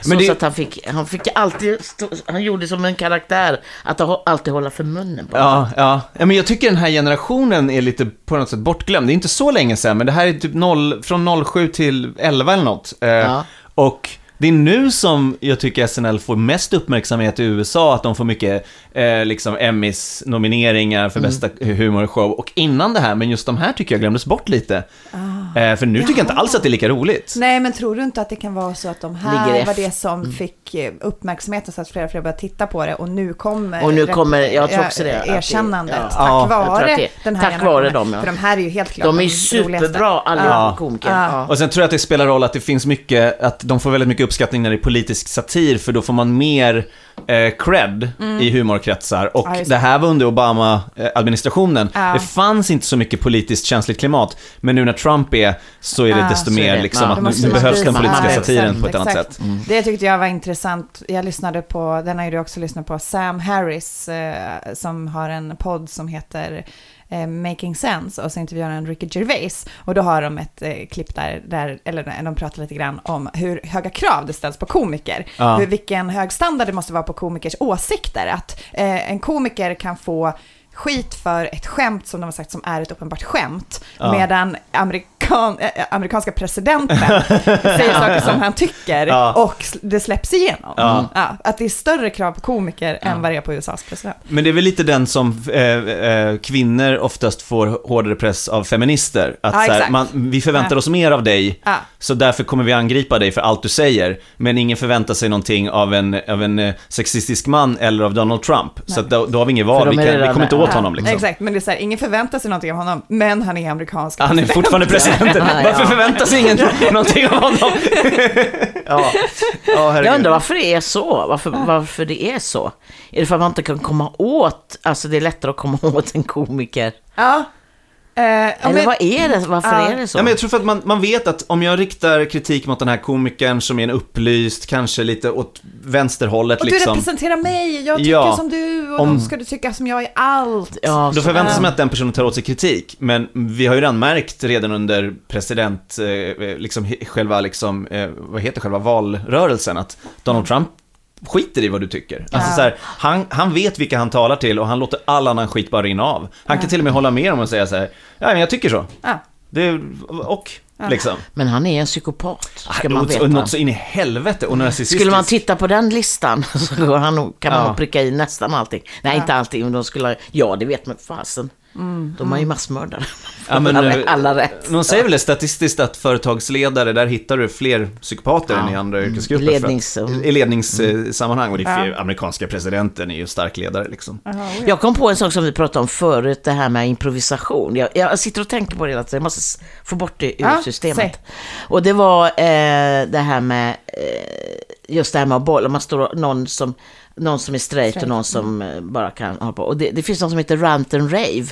Så, Men så det, att han fick, han fick alltid, stå, han gjorde som en karaktär, att alltid hålla för munnen bara. ja, ja. ja, men jag tycker den här generationen är lite på något sätt bortglömd. Det är inte så länge sedan, men det här är typ 0, från 07 till 11 eller något. Eh, Ja. Och det är nu som jag tycker SNL får mest uppmärksamhet i USA, att de får mycket eh, liksom Emmys-nomineringar för bästa humorshow. Och innan det här, men just de här tycker jag glömdes bort lite. Eh, för nu tycker jag inte alls att det är lika roligt. Nej, men tror du inte att det kan vara så att de här Ligger var det som fick eh, uppmärksamheten så att fler och fler började titta på det och nu kommer Och nu kommer- jag tror också det, att det- erkännandet ja. tack Ja, vare den här tack vare dem, ja. För de här är ju helt klart De är roligaste. superbra allihop, Ja. komiker. Ja. Ja. Och sen tror jag att det spelar roll att det finns mycket, att de får väldigt mycket uppskattning när det är politisk satir, för då får man mer eh, cred i humorkretsar. Och Mm. Ja, det här var under Obama-administrationen. Ja. Det fanns inte så mycket politiskt känsligt klimat, men nu när Trump är, så är det Ja, desto mer det. liksom att nu, behövs den politiska satiren på ett annat sätt. Mm. Det tyckte jag var intressant. Jag lyssnade på, den har ju du också lyssnat på, Sam Harris eh, som har en podd som heter Making Sense och så intervjuar han Ricky Gervais och då har de ett eh, klipp där, där, eller de pratar lite grann om hur höga krav det ställs på komiker. Ja. Hur, vilken hög standard det måste vara på komikers åsikter. Att eh, en komiker kan få skit för ett skämt som de har sagt som är ett uppenbart skämt. Ja. Medan amerikan, eh, amerikanska presidenten säger saker som han tycker Ja. och det släpps igenom. Ja. Ja, att det är större krav på komiker än vad det är på USAs president. Men det är väl lite den som eh, eh, kvinnor oftast får hårdare press av feminister. Att Ja, så här, man, vi förväntar Ja. oss mer av dig, Ja. så därför kommer vi angripa dig för allt du säger. Men ingen förväntar sig någonting av en, av en eh, sexistisk man eller av Donald Trump. Så att då, då har vi inget val, vi, kan, vi kommer inte åt Ja, honom liksom. Exakt, men det är så här, ingen förväntar sig någonting av honom, men han är amerikansk Han är president. Fortfarande presidenten. Ja, Varför sig ingen någonting av honom? ja, ja herregud. Jag undrar varför det är så, varför, varför det är så. Är det för att man inte kan komma åt, alltså det är lättare att komma åt en komiker? Ja. Eh, ja, Eller men- vad är det, varför Ja. är det så? Ja, men jag tror för att man, man vet att om jag riktar kritik mot den här komikern som är en upplyst, kanske lite åt vänsterhållet Och du liksom. representerar mig, jag tycker Ja. som du och Om- då ska du tycka som jag i allt. ja, Då förväntas man att den personen tar åt sig kritik, men vi har ju redan märkt redan under president, eh, liksom själva liksom, eh, vad heter själva valrörelsen, att Donald Trump skiter i vad du tycker. Alltså Ja. så här, han, han vet vilka han talar till och han låter all annan skit bara rinna av. Han kan till och med hålla med om och säga så här, ja men jag tycker så. Ja. Det, och, liksom. Men han är en psykopat, ska man veta. något så in i helvete och narcissistiskt. Skulle man titta på den listan så går han kan man Ja. pricka i nästan allting. Nej, inte allting, men de skulle, ja det vet man fasen. De är ju massmördare. Ja, men, alla, alla rätt. De säger väl statistiskt att företagsledare, där hittar du fler psykopater än i andra yrkesgrupper. för att- Lednings- mm. I ledningssammanhang. Och det är för, amerikanska presidenten är ju stark ledare liksom. Jag kom på en sak som vi pratade om förut, det här med improvisation. Jag, jag sitter och tänker på det hela tiden, jag måste få bort det ur Ja, systemet. Och det var eh, det här med, eh, just det här med att bolla, man står och- någon som, någon som är straight, och någon som eh, bara kan hålla på. Och det, det finns något som heter rant and rave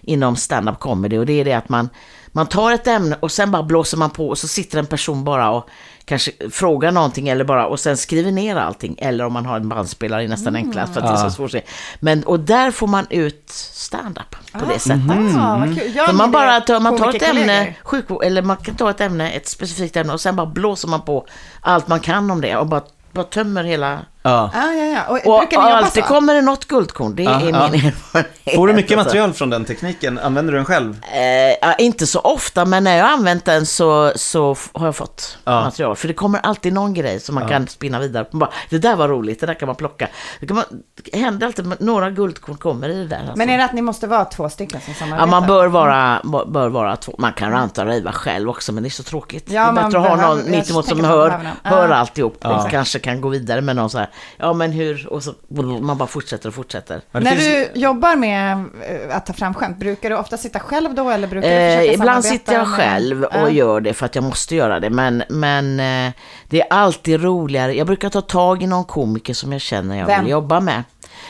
inom stand-up comedy och det är det att man man tar ett ämne och sen bara blåser man på och så sitter en person bara och kanske frågar någonting eller bara och sen skriver ner allting. Eller om man har en bandspelare är nästan Mm. enklast för att det är Ja. så svårt att se. Men, och där får man ut stand-up på det sättet. Ah, kul. Gör För ni man bara tar, man tar ett ämne, sjukvård, eller man kan ta ett ämne, ett specifikt ämne och sen bara blåser man på allt man kan om det och bara, bara tömmer hela... Ja. Ah, ja, ja. Och, Och, brukar och ni jobba alltid så? kommer det något guldkorn, det Ja, är ja. min erfarenhet. Får du mycket Alltså. material från den tekniken? Använder du den själv? Eh, inte så ofta, men när jag har använt den så, så har jag fått Ja. material. För det kommer alltid någon grej som man Ja. kan spinna vidare på. Det där var roligt, det där kan man plocka. Det, kan man, det händer alltid, några guldkorn kommer i det där. Alltså. Men är det att ni måste vara två stycken som samarbetar? Ja, man bör vara, bör vara två. Man kan ranta och riva själv också, men det är så tråkigt. Ja, det är man bättre att ha någon mittemot som hör, hör Ja. alltihop och Ja. kanske kan gå vidare med någon så här, ja men hur, och så man bara fortsätter och fortsätter. När finns- du jobbar med eh, att ta fram skämt, brukar du ofta sitta själv då eller brukar du Eh, försöka ibland samarbeta sitter jag med- själv och Ja. gör det för att jag måste göra det. Men, men eh, det är alltid roligare. Jag brukar ta tag i någon komiker som jag känner jag Vem? vill jobba med.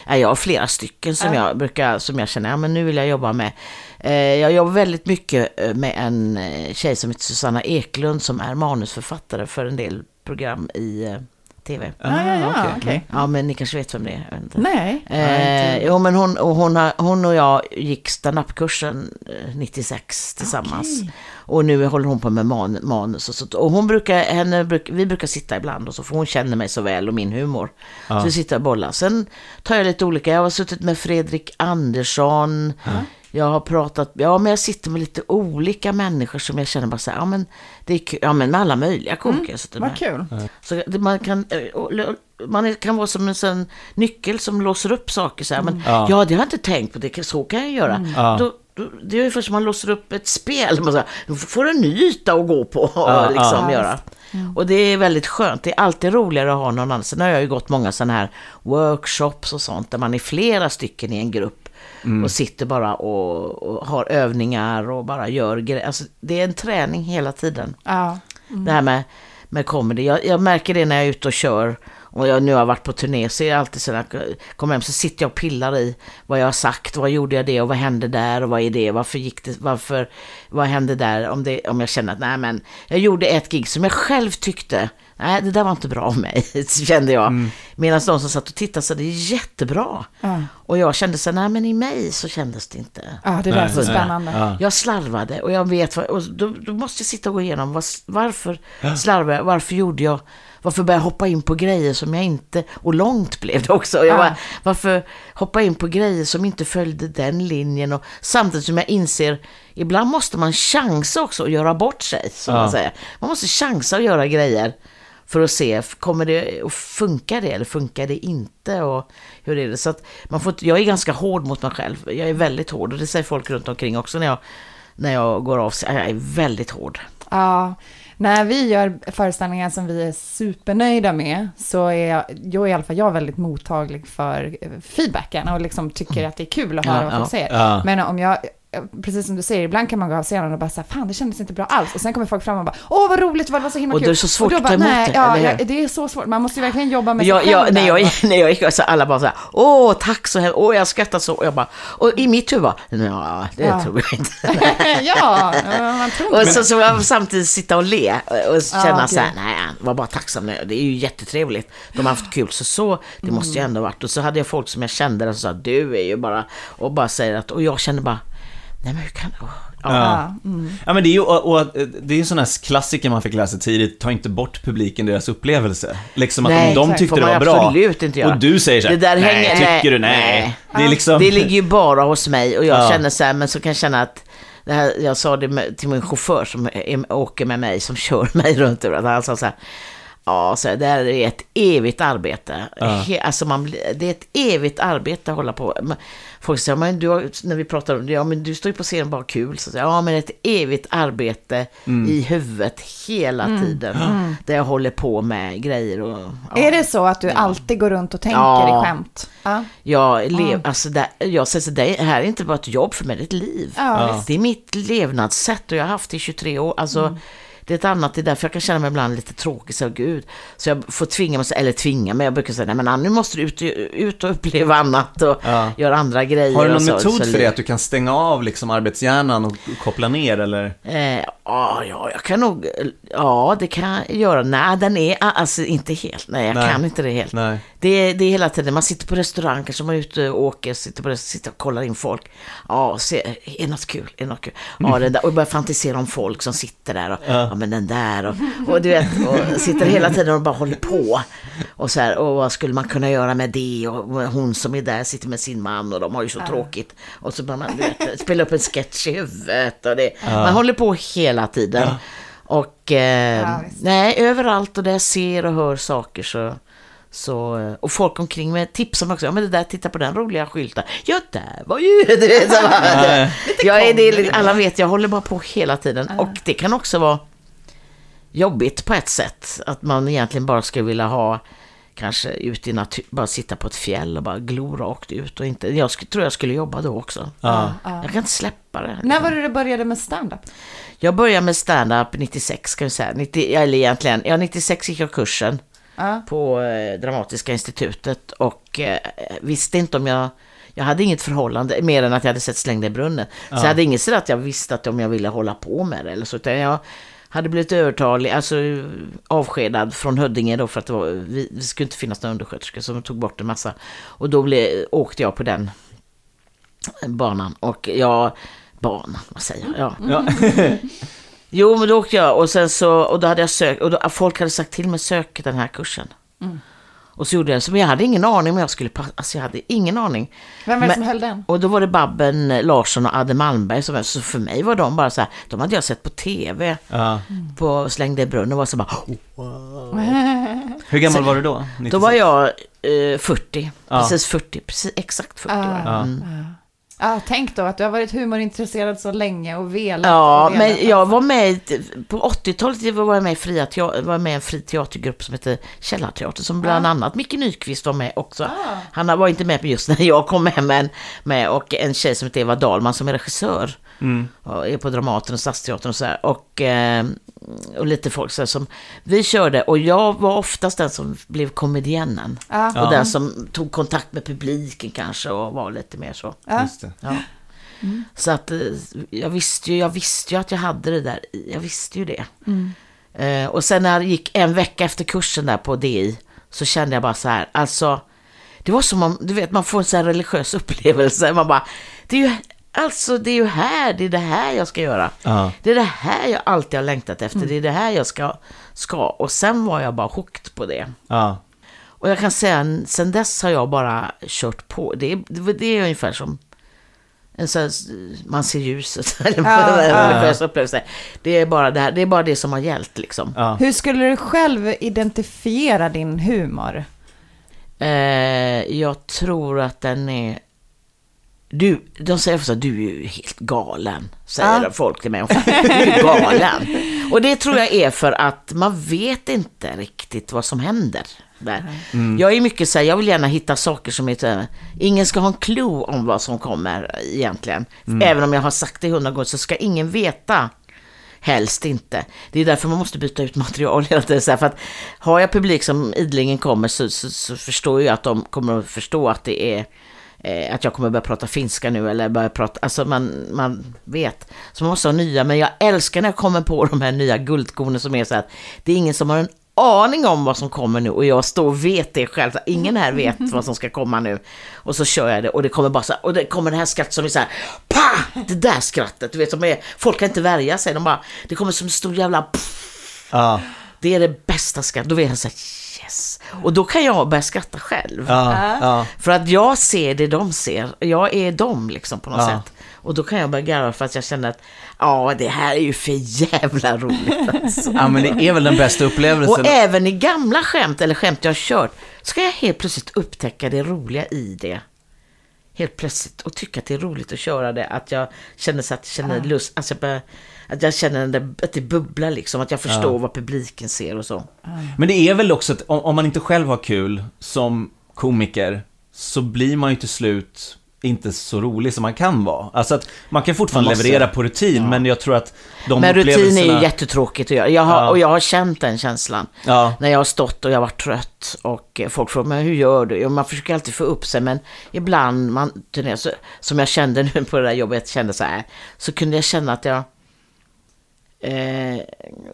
Ja, jag har flera stycken som, Ja. jag brukar, som jag känner, ja men nu vill jag jobba med. Eh, jag jobbar väldigt mycket eh, med en eh, tjej som heter Susanna Eklund som är manusförfattare för en del program i eh, TV. Ja, ja, ja, okej. okej. Ja, men ni kanske vet vem det är? Nej. Eh, jo, men hon och, hon, har, hon och jag gick standup-kursen eh, 96 tillsammans. Och nu håller hon på med man, manus och sånt. Och hon brukar, henne bruk, vi brukar sitta ibland och så, för hon känner mig så väl och min humor. Så vi sitter och bollar. Sen tar jag lite olika, jag har suttit med Fredrik Andersson. Jag har pratat, ja men jag sitter med lite olika människor som jag känner bara så här, ja men det är kul, ja men med alla möjliga komiker jag sitter Vad kul. Så det, man kan, eh, man kan vara som en sån nyckel som låser upp saker så här, men Ja. ja. det har jag inte tänkt på, det, så kan jag göra. Ja. Då, då, det är ungefär som man låser upp ett spel, man säger, då får du en ny yta att gå på och Ja, liksom ja. göra. Och det är väldigt skönt, det är alltid roligare att ha någon annan. Sen har jag ju gått många sådana här workshops och sånt, där man är flera stycken i en grupp. Och sitter bara och, och har övningar och bara gör grejer. Alltså, det är en träning hela tiden. Ja. Det här med, med comedy. Jag, jag märker det när jag är ute och kör. Och jag nu har varit på turné så är det alltid så när jag kommer hem så sitter jag och pillar i vad jag har sagt, vad gjorde jag det och vad hände där och vad är det, varför gick det, varför, vad hände där om, det, om jag känner att nej men jag gjorde ett gig som jag själv tyckte, nej det där var inte bra av mig, kände jag. Medan de som satt och tittade sa det är jättebra. Ja. Och jag kände så nej men i mig så kändes det inte. Ja, det där är så spännande. Ja. Jag slarvade och jag vet och då, då måste jag sitta och gå igenom varför slarvade jag, varför gjorde jag, varför började jag hoppa in på grejer som jag inte, och långt blev det också. Jag Ja. bara, varför hoppa in på grejer som inte följde den linjen och samtidigt som jag inser, ibland måste man chansa också och göra bort sig, som Ja. man säger. Man måste chansa och göra grejer för att se, kommer det att funka det eller funkar det inte och hur är det? Så att man får, jag är ganska hård mot mig själv. Jag är väldigt hård och det säger folk runt omkring också när jag, när jag går av. Så Jag är väldigt hård. Ja, när vi gör föreställningar som vi är supernöjda med så är jag, jag är i alla fall jag väldigt mottaglig för eh, feedbacken och liksom tycker att det är kul att höra Ja, vad ja, folk säger. ja. Men om jag, precis som du säger, ibland kan man gå av scenen och bara säga fan det kändes inte bra alls. Och sen kommer folk fram och bara åh vad roligt, vad det var så himla Och kul. det är så svårt då att ta emot det, Ja, ja, det är så svårt. Man måste ju verkligen jobba med Jag, sig själv jag, när, jag, när jag gick så alla bara så här, åh tack så hemskt, åh jag skrattar så. Och jag bara, och i mitt huvud bara, ja det Ja. tror jag inte. ja, eh, man tror inte Och det. så, så jag samtidigt sitta och le och känna Ja, så här, nej, var bara tacksam. Det är ju jättetrevligt. De har haft kul, så så, det måste ju ändå ha varit. Och så hade jag folk som jag kände som sa, du är ju bara, och bara säger att, och jag kände bara, nej men hur kan, åh, ja. Ja. ja men det är ju, och, och, det är ju en sån här klassiker man fick läsa tidigt, ta inte bort publiken deras upplevelse. Liksom att Nej, om de exakt. tyckte det man var bra, absolut inte göra. och du säger så här, Det där nej, hänger- tycker nej, du, nej. nej. Det är liksom... Det ligger ju bara hos mig och jag Ja. känner så här, men så kan jag känna att det här, jag sa det med, till min chaufför som är, åker med mig, som kör mig runt överallt. Han sa så här, ja, så här, det här är ett evigt arbete. Ja. He, alltså man, det är ett evigt arbete att hålla på. Men Folk säger, men du har, när vi pratar om det, ja men du står ju på scenen bara kul. Så säger ja men ett evigt arbete Mm. i huvudet hela tiden. Där jag håller på med grejer och... ja. Är det så att du alltid går runt och tänker Ja. i skämt? Ja. Jag, lev, alltså det, jag säger så, det här är inte bara ett jobb för mig, det är ett liv. Ja, Det är mitt levnadssätt och jag har haft det i 23 år. Alltså, det är ett annat, det är därför jag kan känna mig ibland lite tråkig, så gud. Så jag får tvinga mig, eller tvinga mig, jag brukar säga, nej men nu måste du ut, ut och uppleva annat och Ja. göra andra grejer. Har du någon så, metod så för det? Att du kan stänga av liksom arbetshjärnan och koppla ner eller? Eh, ja, ja, jag kan nog, ja det kan jag göra. Nej, den är alltså inte helt, nej jag Nej. kan inte det helt. Nej. Det, är- det är hela tiden, man sitter på restaurang, kanske man är ute och åker, sitter, på, sitter och kollar in folk. Ja, se, är något kul, är något kul. Ja, det där, och börjar fantisera om folk som sitter där och, ja, men den där och, och du vet, och sitter hela tiden och bara håller på. Och så här, och vad skulle man kunna göra med det? Och hon som är där sitter med sin man och de har ju så tråkigt. Och så börjar man vet, spela upp en sketch i huvudet och det, Ja. man håller på hela tiden. Ja. Och eh, Ja, nej, överallt och där jag ser och hör saker så, så och folk omkring mig tipsar mig också. Ja men det där, titta på den roliga skylten. Ja, där var ju... Du vet, så bara, Ja. jag är det, alla vet, jag håller bara på hela tiden. Och det kan också vara jobbigt på ett sätt. Att man egentligen bara skulle vilja ha kanske ut i natur, bara sitta på ett fjäll och bara glo rakt ut och inte, jag tror jag skulle jobba då också. Ja. Jag kan inte släppa det. När var det du började med stand-up? Jag började med stand-up 96 kan vi säga. 90, eller egentligen, ja 96 gick jag kursen Ja. på eh, Dramatiska institutet och eh, visste inte om jag jag hade inget förhållande mer än att jag hade sett Slängda i brunnen. Så Ja. jag hade inget så att jag visste att om jag ville hålla på med det eller så. Utan jag hade blivit övertalig, alltså avskedad från Huddinge då för att det, var, vi, det skulle inte finnas några undersköterskor som tog bort en massa. Och då blev, åkte jag på den banan och jag, banan, vad säger jag? Ja. Ja. Jo, men då åkte jag och sen så, och då hade jag sökt, och då, folk hade sagt till mig sök den här kursen. Mm. Och så gjorde jag så men jag hade ingen aning om jag skulle passa, alltså jag hade ingen aning. Vem var det Men- som höll den? Och då var det Babben Larsson och Adde Malmberg som var, så för mig var de bara så här, de hade jag sett på tv, Ja. på Slängde i brunnen och var så bara, Hur gammal Så- var du då? då var jag eh, 40, Ja. precis 40, precis exakt 40 var jag. Mm. Ja, tänk då att du har varit humorintresserad så länge och velat. Ja, och velat. men jag var med på 80-talet var jag med i fria teater, var med i en fri teatergrupp som heter Källarteatern som bland annat Micke Nyqvist var med också. Han var inte med just när jag kom med, men med och en tjej som heter Eva Dahlman som är regissör. Mm. Och är på Dramaten och Stadsteatern och så här. Och, eh, och lite folk så här som vi körde och jag var oftast den som blev komediannen. Ja. Och Ja. den som tog kontakt med publiken kanske och var lite mer så. Ja. Just det. Ja. Så att eh, jag visste, ju, jag visste ju att jag hade det där. Jag visste ju det. Eh, och sen när det gick en vecka efter kursen där på DI så kände jag bara så här, alltså det var som om, du vet, man får en sån här religiös upplevelse. Man bara, det är ju, alltså det är ju här, det är det här jag ska göra. Ja. Det är det här jag alltid har längtat efter, det är det här jag ska, ska. Och sen var jag bara hooked på det. Ja. Och jag kan säga, sen dess har jag bara kört på. Det är, det är ungefär som en sån här, man ser ljuset. Ja. Det är, bara det, här, det är bara det som har gällt liksom. Ja. Hur skulle du själv identifiera din humor? Eh, jag tror att den är... Du, de säger ofta att du är ju helt galen, säger Ja. folk till mig. Du är galen. Och det tror jag är för att man vet inte riktigt vad som händer. Där. Jag är mycket så här, jag vill gärna hitta saker som är ingen ska ha en clue om vad som kommer egentligen. Även om jag har sagt det hundra gånger så ska ingen veta. Helst inte. Det är därför man måste byta ut material hela tiden. För att har jag publik som idlingen kommer så, så, så förstår jag att de kommer att förstå att det är eh, att jag kommer börja prata finska nu eller börja prata, alltså man, man vet. Så man måste ha nya, men jag älskar när jag kommer på de här nya guldkornen som är så att det är ingen som har en aning om vad som kommer nu och jag står och vet det själv. Så ingen här vet vad som ska komma nu. Och så kör jag det och det kommer bara så här, och det kommer det här skrattet som är så här, pa! Det där skrattet, du vet som är, folk kan inte värja sig, de bara, det kommer som en stor jävla pff, Ja. det är det bästa skrattet. Då vet jag så här, yes. Och då kan jag börja skratta själv. Ja. Ja. För att jag ser det de ser. Jag är dem liksom på något Ja. sätt. Och då kan jag börja garva för att jag känner att ja, det här är ju för jävla roligt alltså. ja, men det är väl den bästa upplevelsen. Och även i gamla skämt eller skämt jag har kört ska jag helt plötsligt upptäcka det roliga i det. Helt plötsligt och tycka att det är roligt att köra det. Att jag känner så att jag känner lust, alltså jag börjar, att jag känner att det bubblar liksom. Att jag förstår Ja. vad publiken ser och så. Men det är väl också att om, om man inte själv har kul som komiker så blir man ju till slut inte så rolig som man kan vara. Alltså att man kan fortfarande Man leverera på rutin, men jag tror att de Men rutin är ju upplevelserna- jättetråkigt att göra. Jag har, Ja. Och jag har känt den känslan. Ja. När jag har stått och jag har varit trött och folk frågar mig hur gör du? Och man försöker alltid få upp sig men ibland, man, som jag kände nu på det där jobbet, kände så här, så kunde jag känna att jag eh,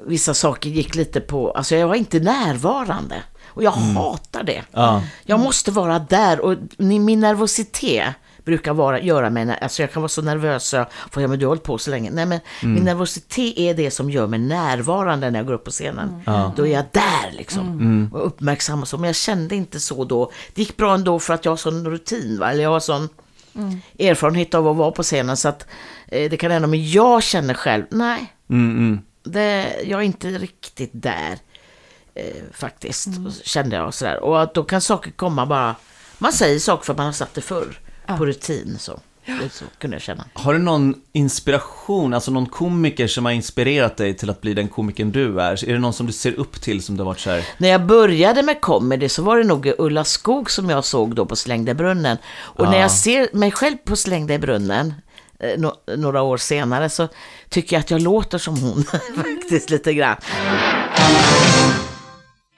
vissa saker gick lite på, alltså jag var inte närvarande. Och jag Mm. hatar det. Ja. Jag måste vara där och min nervositet brukar vara, göra mig, alltså jag kan vara så nervös jag får, ja men du har hållit på så länge. Nej men Mm. min nervositet är det som gör mig närvarande när jag går upp på scenen. Ja. Då är jag där liksom. Mm. Och uppmärksam och så. Men jag kände inte så då. Det gick bra ändå för att jag har sån rutin, va? eller jag har sån Mm. erfarenhet av att vara på scenen. Så att eh, det kan hända, men jag känner själv, nej, Mm, mm. det, jag är inte riktigt där eh, faktiskt, Mm. kände jag sådär. Och att då kan saker komma bara, man säger saker för att man har satt det förr, Ja. på rutin så. Så kunde jag känna. Har du någon inspiration, alltså någon komiker som har inspirerat dig till att bli den komikern du är? Är det någon som du ser upp till som du har varit så här? När jag började med comedy så var det nog Ulla Skog som jag såg då på Slängda brunnen. Och när Ja. jag ser mig själv på Slängda brunnen, eh, no- några år senare, så tycker jag att jag låter som hon faktiskt lite grann.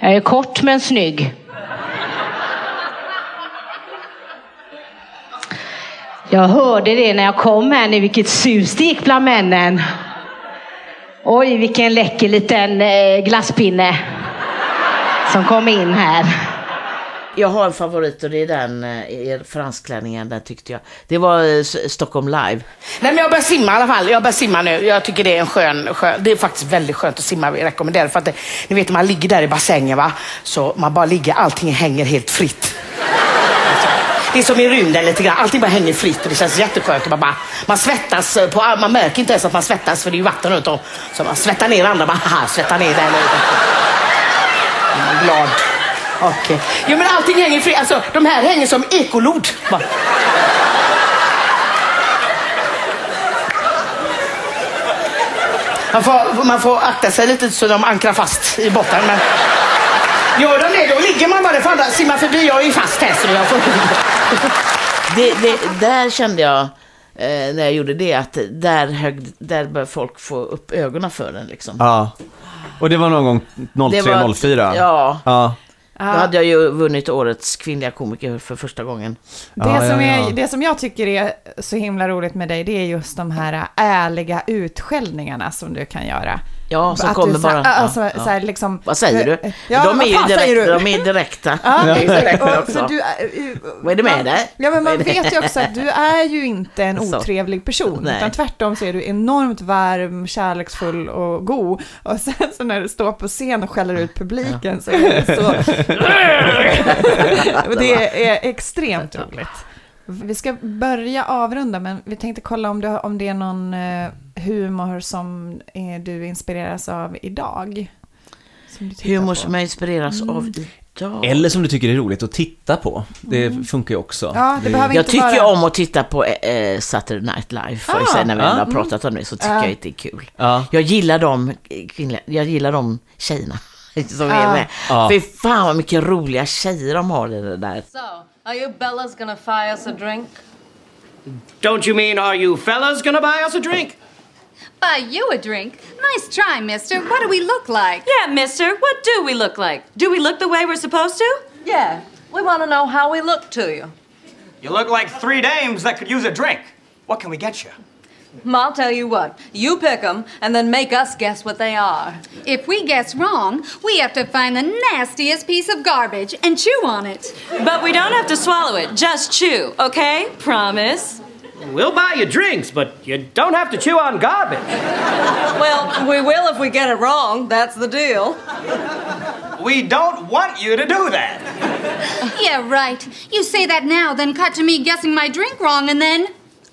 Jag är kort men snygg. Jag hörde det när jag kom här nu, vilket sus det gick bland männen. Oj, vilken läcker liten eh, glasspinne som kom in här. Jag har en favorit och det är den eh, i franskklänningen, den tyckte jag. Det var eh, Stockholm Live. Nej men jag börjar simma i alla fall. Jag börjar simma nu. Jag tycker det är en skön, skön det är faktiskt väldigt skönt att simma. Jag rekommenderar det för att det, ni vet man ligger där i bassängen va. Så man bara ligger, allting hänger helt fritt. Det är som i rymden lite grann. Allting bara hänger fritt och det känns jätteskönt. Man, bara, man svettas eh, på ah, Man märker inte ens att man svettas för det är ju vatten runt om. Så man svettar ner andra. Bara, haha, svettar ner den. nu. Är glad. Okej. Jo men allting hänger fritt. Alltså de här hänger som ekolod. Bara. Man får, man får akta sig lite så de ankrar fast i botten. Men gör de det, då ligger man bara. Fan, simma förbi, jag är ju fast här så jag får... Det, det, där kände jag, eh, när jag gjorde det, att där, hög, där bör folk få upp ögonen för den liksom. Ja. Och det var någon gång Det var- 03-04? Ja. ja. Då hade jag ju vunnit årets kvinnliga komiker för första gången. Det, som är, det som jag tycker är så himla roligt med dig, det är just de här ärliga utskällningarna som du kan göra. Ja, som kommer bara- Alltså, ja, så ja. här, liksom, Vad säger du? Ja, de är ju direkt, de är direkta. Ja, och- för du Vad är det med dig? Ja, men man vet ju också att du är ju inte en otrevlig person, Nej. utan tvärtom så är du enormt varm, kärleksfull och god. Och sen så när du står på scen och skäller ut publiken så är det så... Det är extremt roligt. Vi ska börja avrunda, men vi tänkte kolla om, du, om det är någon eh, humor som eh, du inspireras av idag. Som Humor på. som jag inspireras Mm. av idag. Eller som du tycker är roligt att titta på. Det funkar ju också. Mm. Ja, det behöver jag inte tycker ju vara- om att titta på eh, Saturday Night Live, jag Ah. säga, när vi ändå har pratat om det, så tycker Ja. jag att det är kul. Ja. Jag gillar de kvinnliga, jag gillar de tjejerna som är med. Ja. Fy fan vad mycket roliga tjejer de har i det där. So, are you Bellas gonna fire us a drink? Don't you mean, are you fellas gonna buy us a drink? Buy you a drink? Nice try, mister. What do we look like? Yeah, mister, what do we look like? Do we look the way we're supposed to? Yeah, we want to know how we look to you. You look like three dames that could use a drink. What can we get you? I'll tell you what, you pick them and then make us guess what they are. If we guess wrong, we have to find the nastiest piece of garbage and chew on it. But we don't have to swallow it, just chew, okay? Promise. We'll buy you drinks, but you don't have to chew on garbage. Well, we will if we get it wrong, that's the deal. We don't want you to do that. Yeah, right. You say that now, then cut to me guessing my drink wrong, and then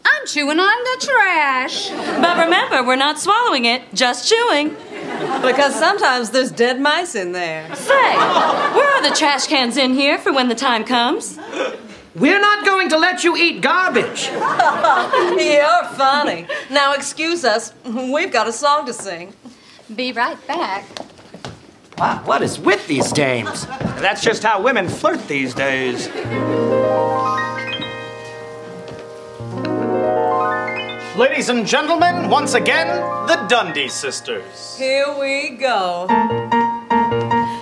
I'm chewing on the trash. But remember, we're not swallowing it, just chewing. Because sometimes there's dead mice in there. Say, where are the trash cans in here for when the time comes? We're not going to let you eat garbage. You're funny. Now, excuse us, we've got a song to sing. Be right back. Wow, what is with these dames? That's just how women flirt these days. Ladies and gentlemen, once again, the Dundee sisters. Here we go.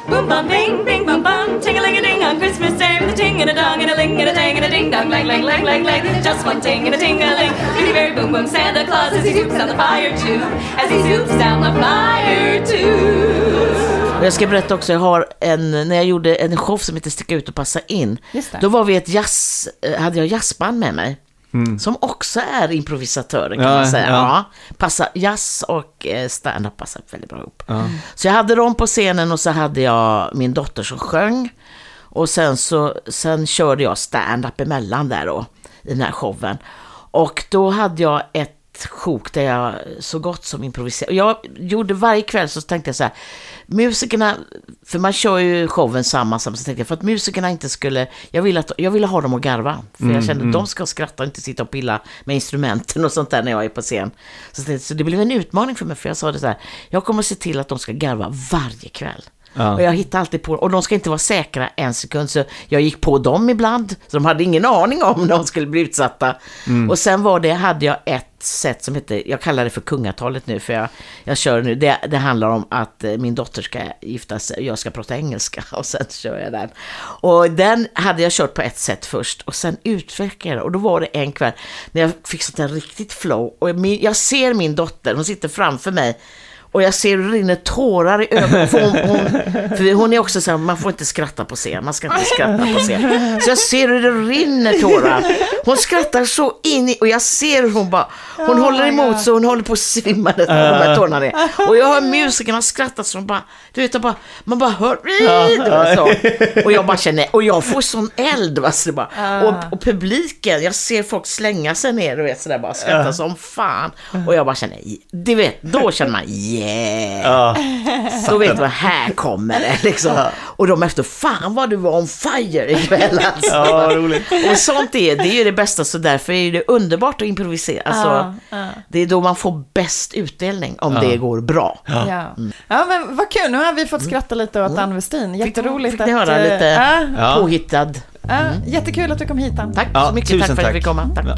Boom bum bing bing bum bum ting a ling a ding on Christmas Day with a ting and a dong and a ling and a dang and a ding dong lang lang lang lang lang just one ting and a ting a ling Goody very boom boom Santa Claus as he swoops down the fire too as he swoops down the fire too Jag ska berätta också, jag har en, när jag gjorde en show som heter Sticka ut och passa in. Då var vi ett jazz, eh, hade jag jazzband med mig. Mm. Som också är improvisatörer kan Ja, man säga. ja. Ja. Passar, jazz och eh, stand-up passar väldigt bra ihop. Ja. Så jag hade dem på scenen och så hade jag min dotter som sjöng. Och sen så sen körde jag stand-up emellan där då, i den här showen. Och då hade jag ett sjok där jag så gott som improviserade. Jag gjorde varje kväll så tänkte jag så här, musikerna, för man kör ju showen samma, samma så tänkte jag, för att musikerna inte skulle, jag ville, att, jag ville ha dem att garva. För Mm, jag kände mm. att de ska skratta och inte sitta och pilla med instrumenten och sånt där när jag är på scen. Så, jag, så det blev en utmaning för mig, för jag sa det så här, jag kommer se till att de ska garva varje kväll. Ja. Och jag hittar alltid på, och de ska inte vara säkra en sekund, så jag gick på dem ibland, så de hade ingen aning om de skulle bli utsatta. Mm. Och sen var det, hade jag ett sätt som heter, jag kallar det för kungatalet nu, för jag, jag kör nu, det, det handlar om att eh, min dotter ska gifta sig och jag ska prata engelska, och sen kör jag den. Och den hade jag kört på ett sätt först, och sen utvecklade jag det, och då var det en kväll när jag fick sånt där riktigt flow, och min, jag ser min dotter, hon sitter framför mig, och jag ser hur det rinner tårar i ögonen. För hon, hon, för hon är också så här, man får inte skratta på scen. Man ska inte skratta på scen. Så jag ser hur det rinner tårar. Hon skrattar så in i, och jag ser hur hon bara, hon Oh håller emot så hon håller på att svimma när de här tårarna är. Och jag hör musikerna skratta så de bara, du vet, bara, man bara hör, så. Och jag bara känner, och jag får sån eld. Va, så bara, och, och publiken, jag ser folk slänga sig ner och vet sådär bara skratta som fan. Och jag bara känner, du vet, då känner man yeah. Ja. Då vet man, här kommer det liksom. Ja. Och de efter, fan vad du var on fire ikväll alltså. Ja, roligt. Och sånt är, det är ju det bästa, så därför är det underbart att improvisera. Alltså, Ja, ja. Det är då man får bäst utdelning, om Ja. det går bra. Ja. ja, men vad kul. Nu har vi fått skratta lite åt Ann Westin. Jätteroligt Fick ni höra eh, lite ja, Ja. påhittad? ja, jättekul att du kom hit, Ann. Tack Ja, så mycket, tack för att tack. fick komma. Tack. Ja.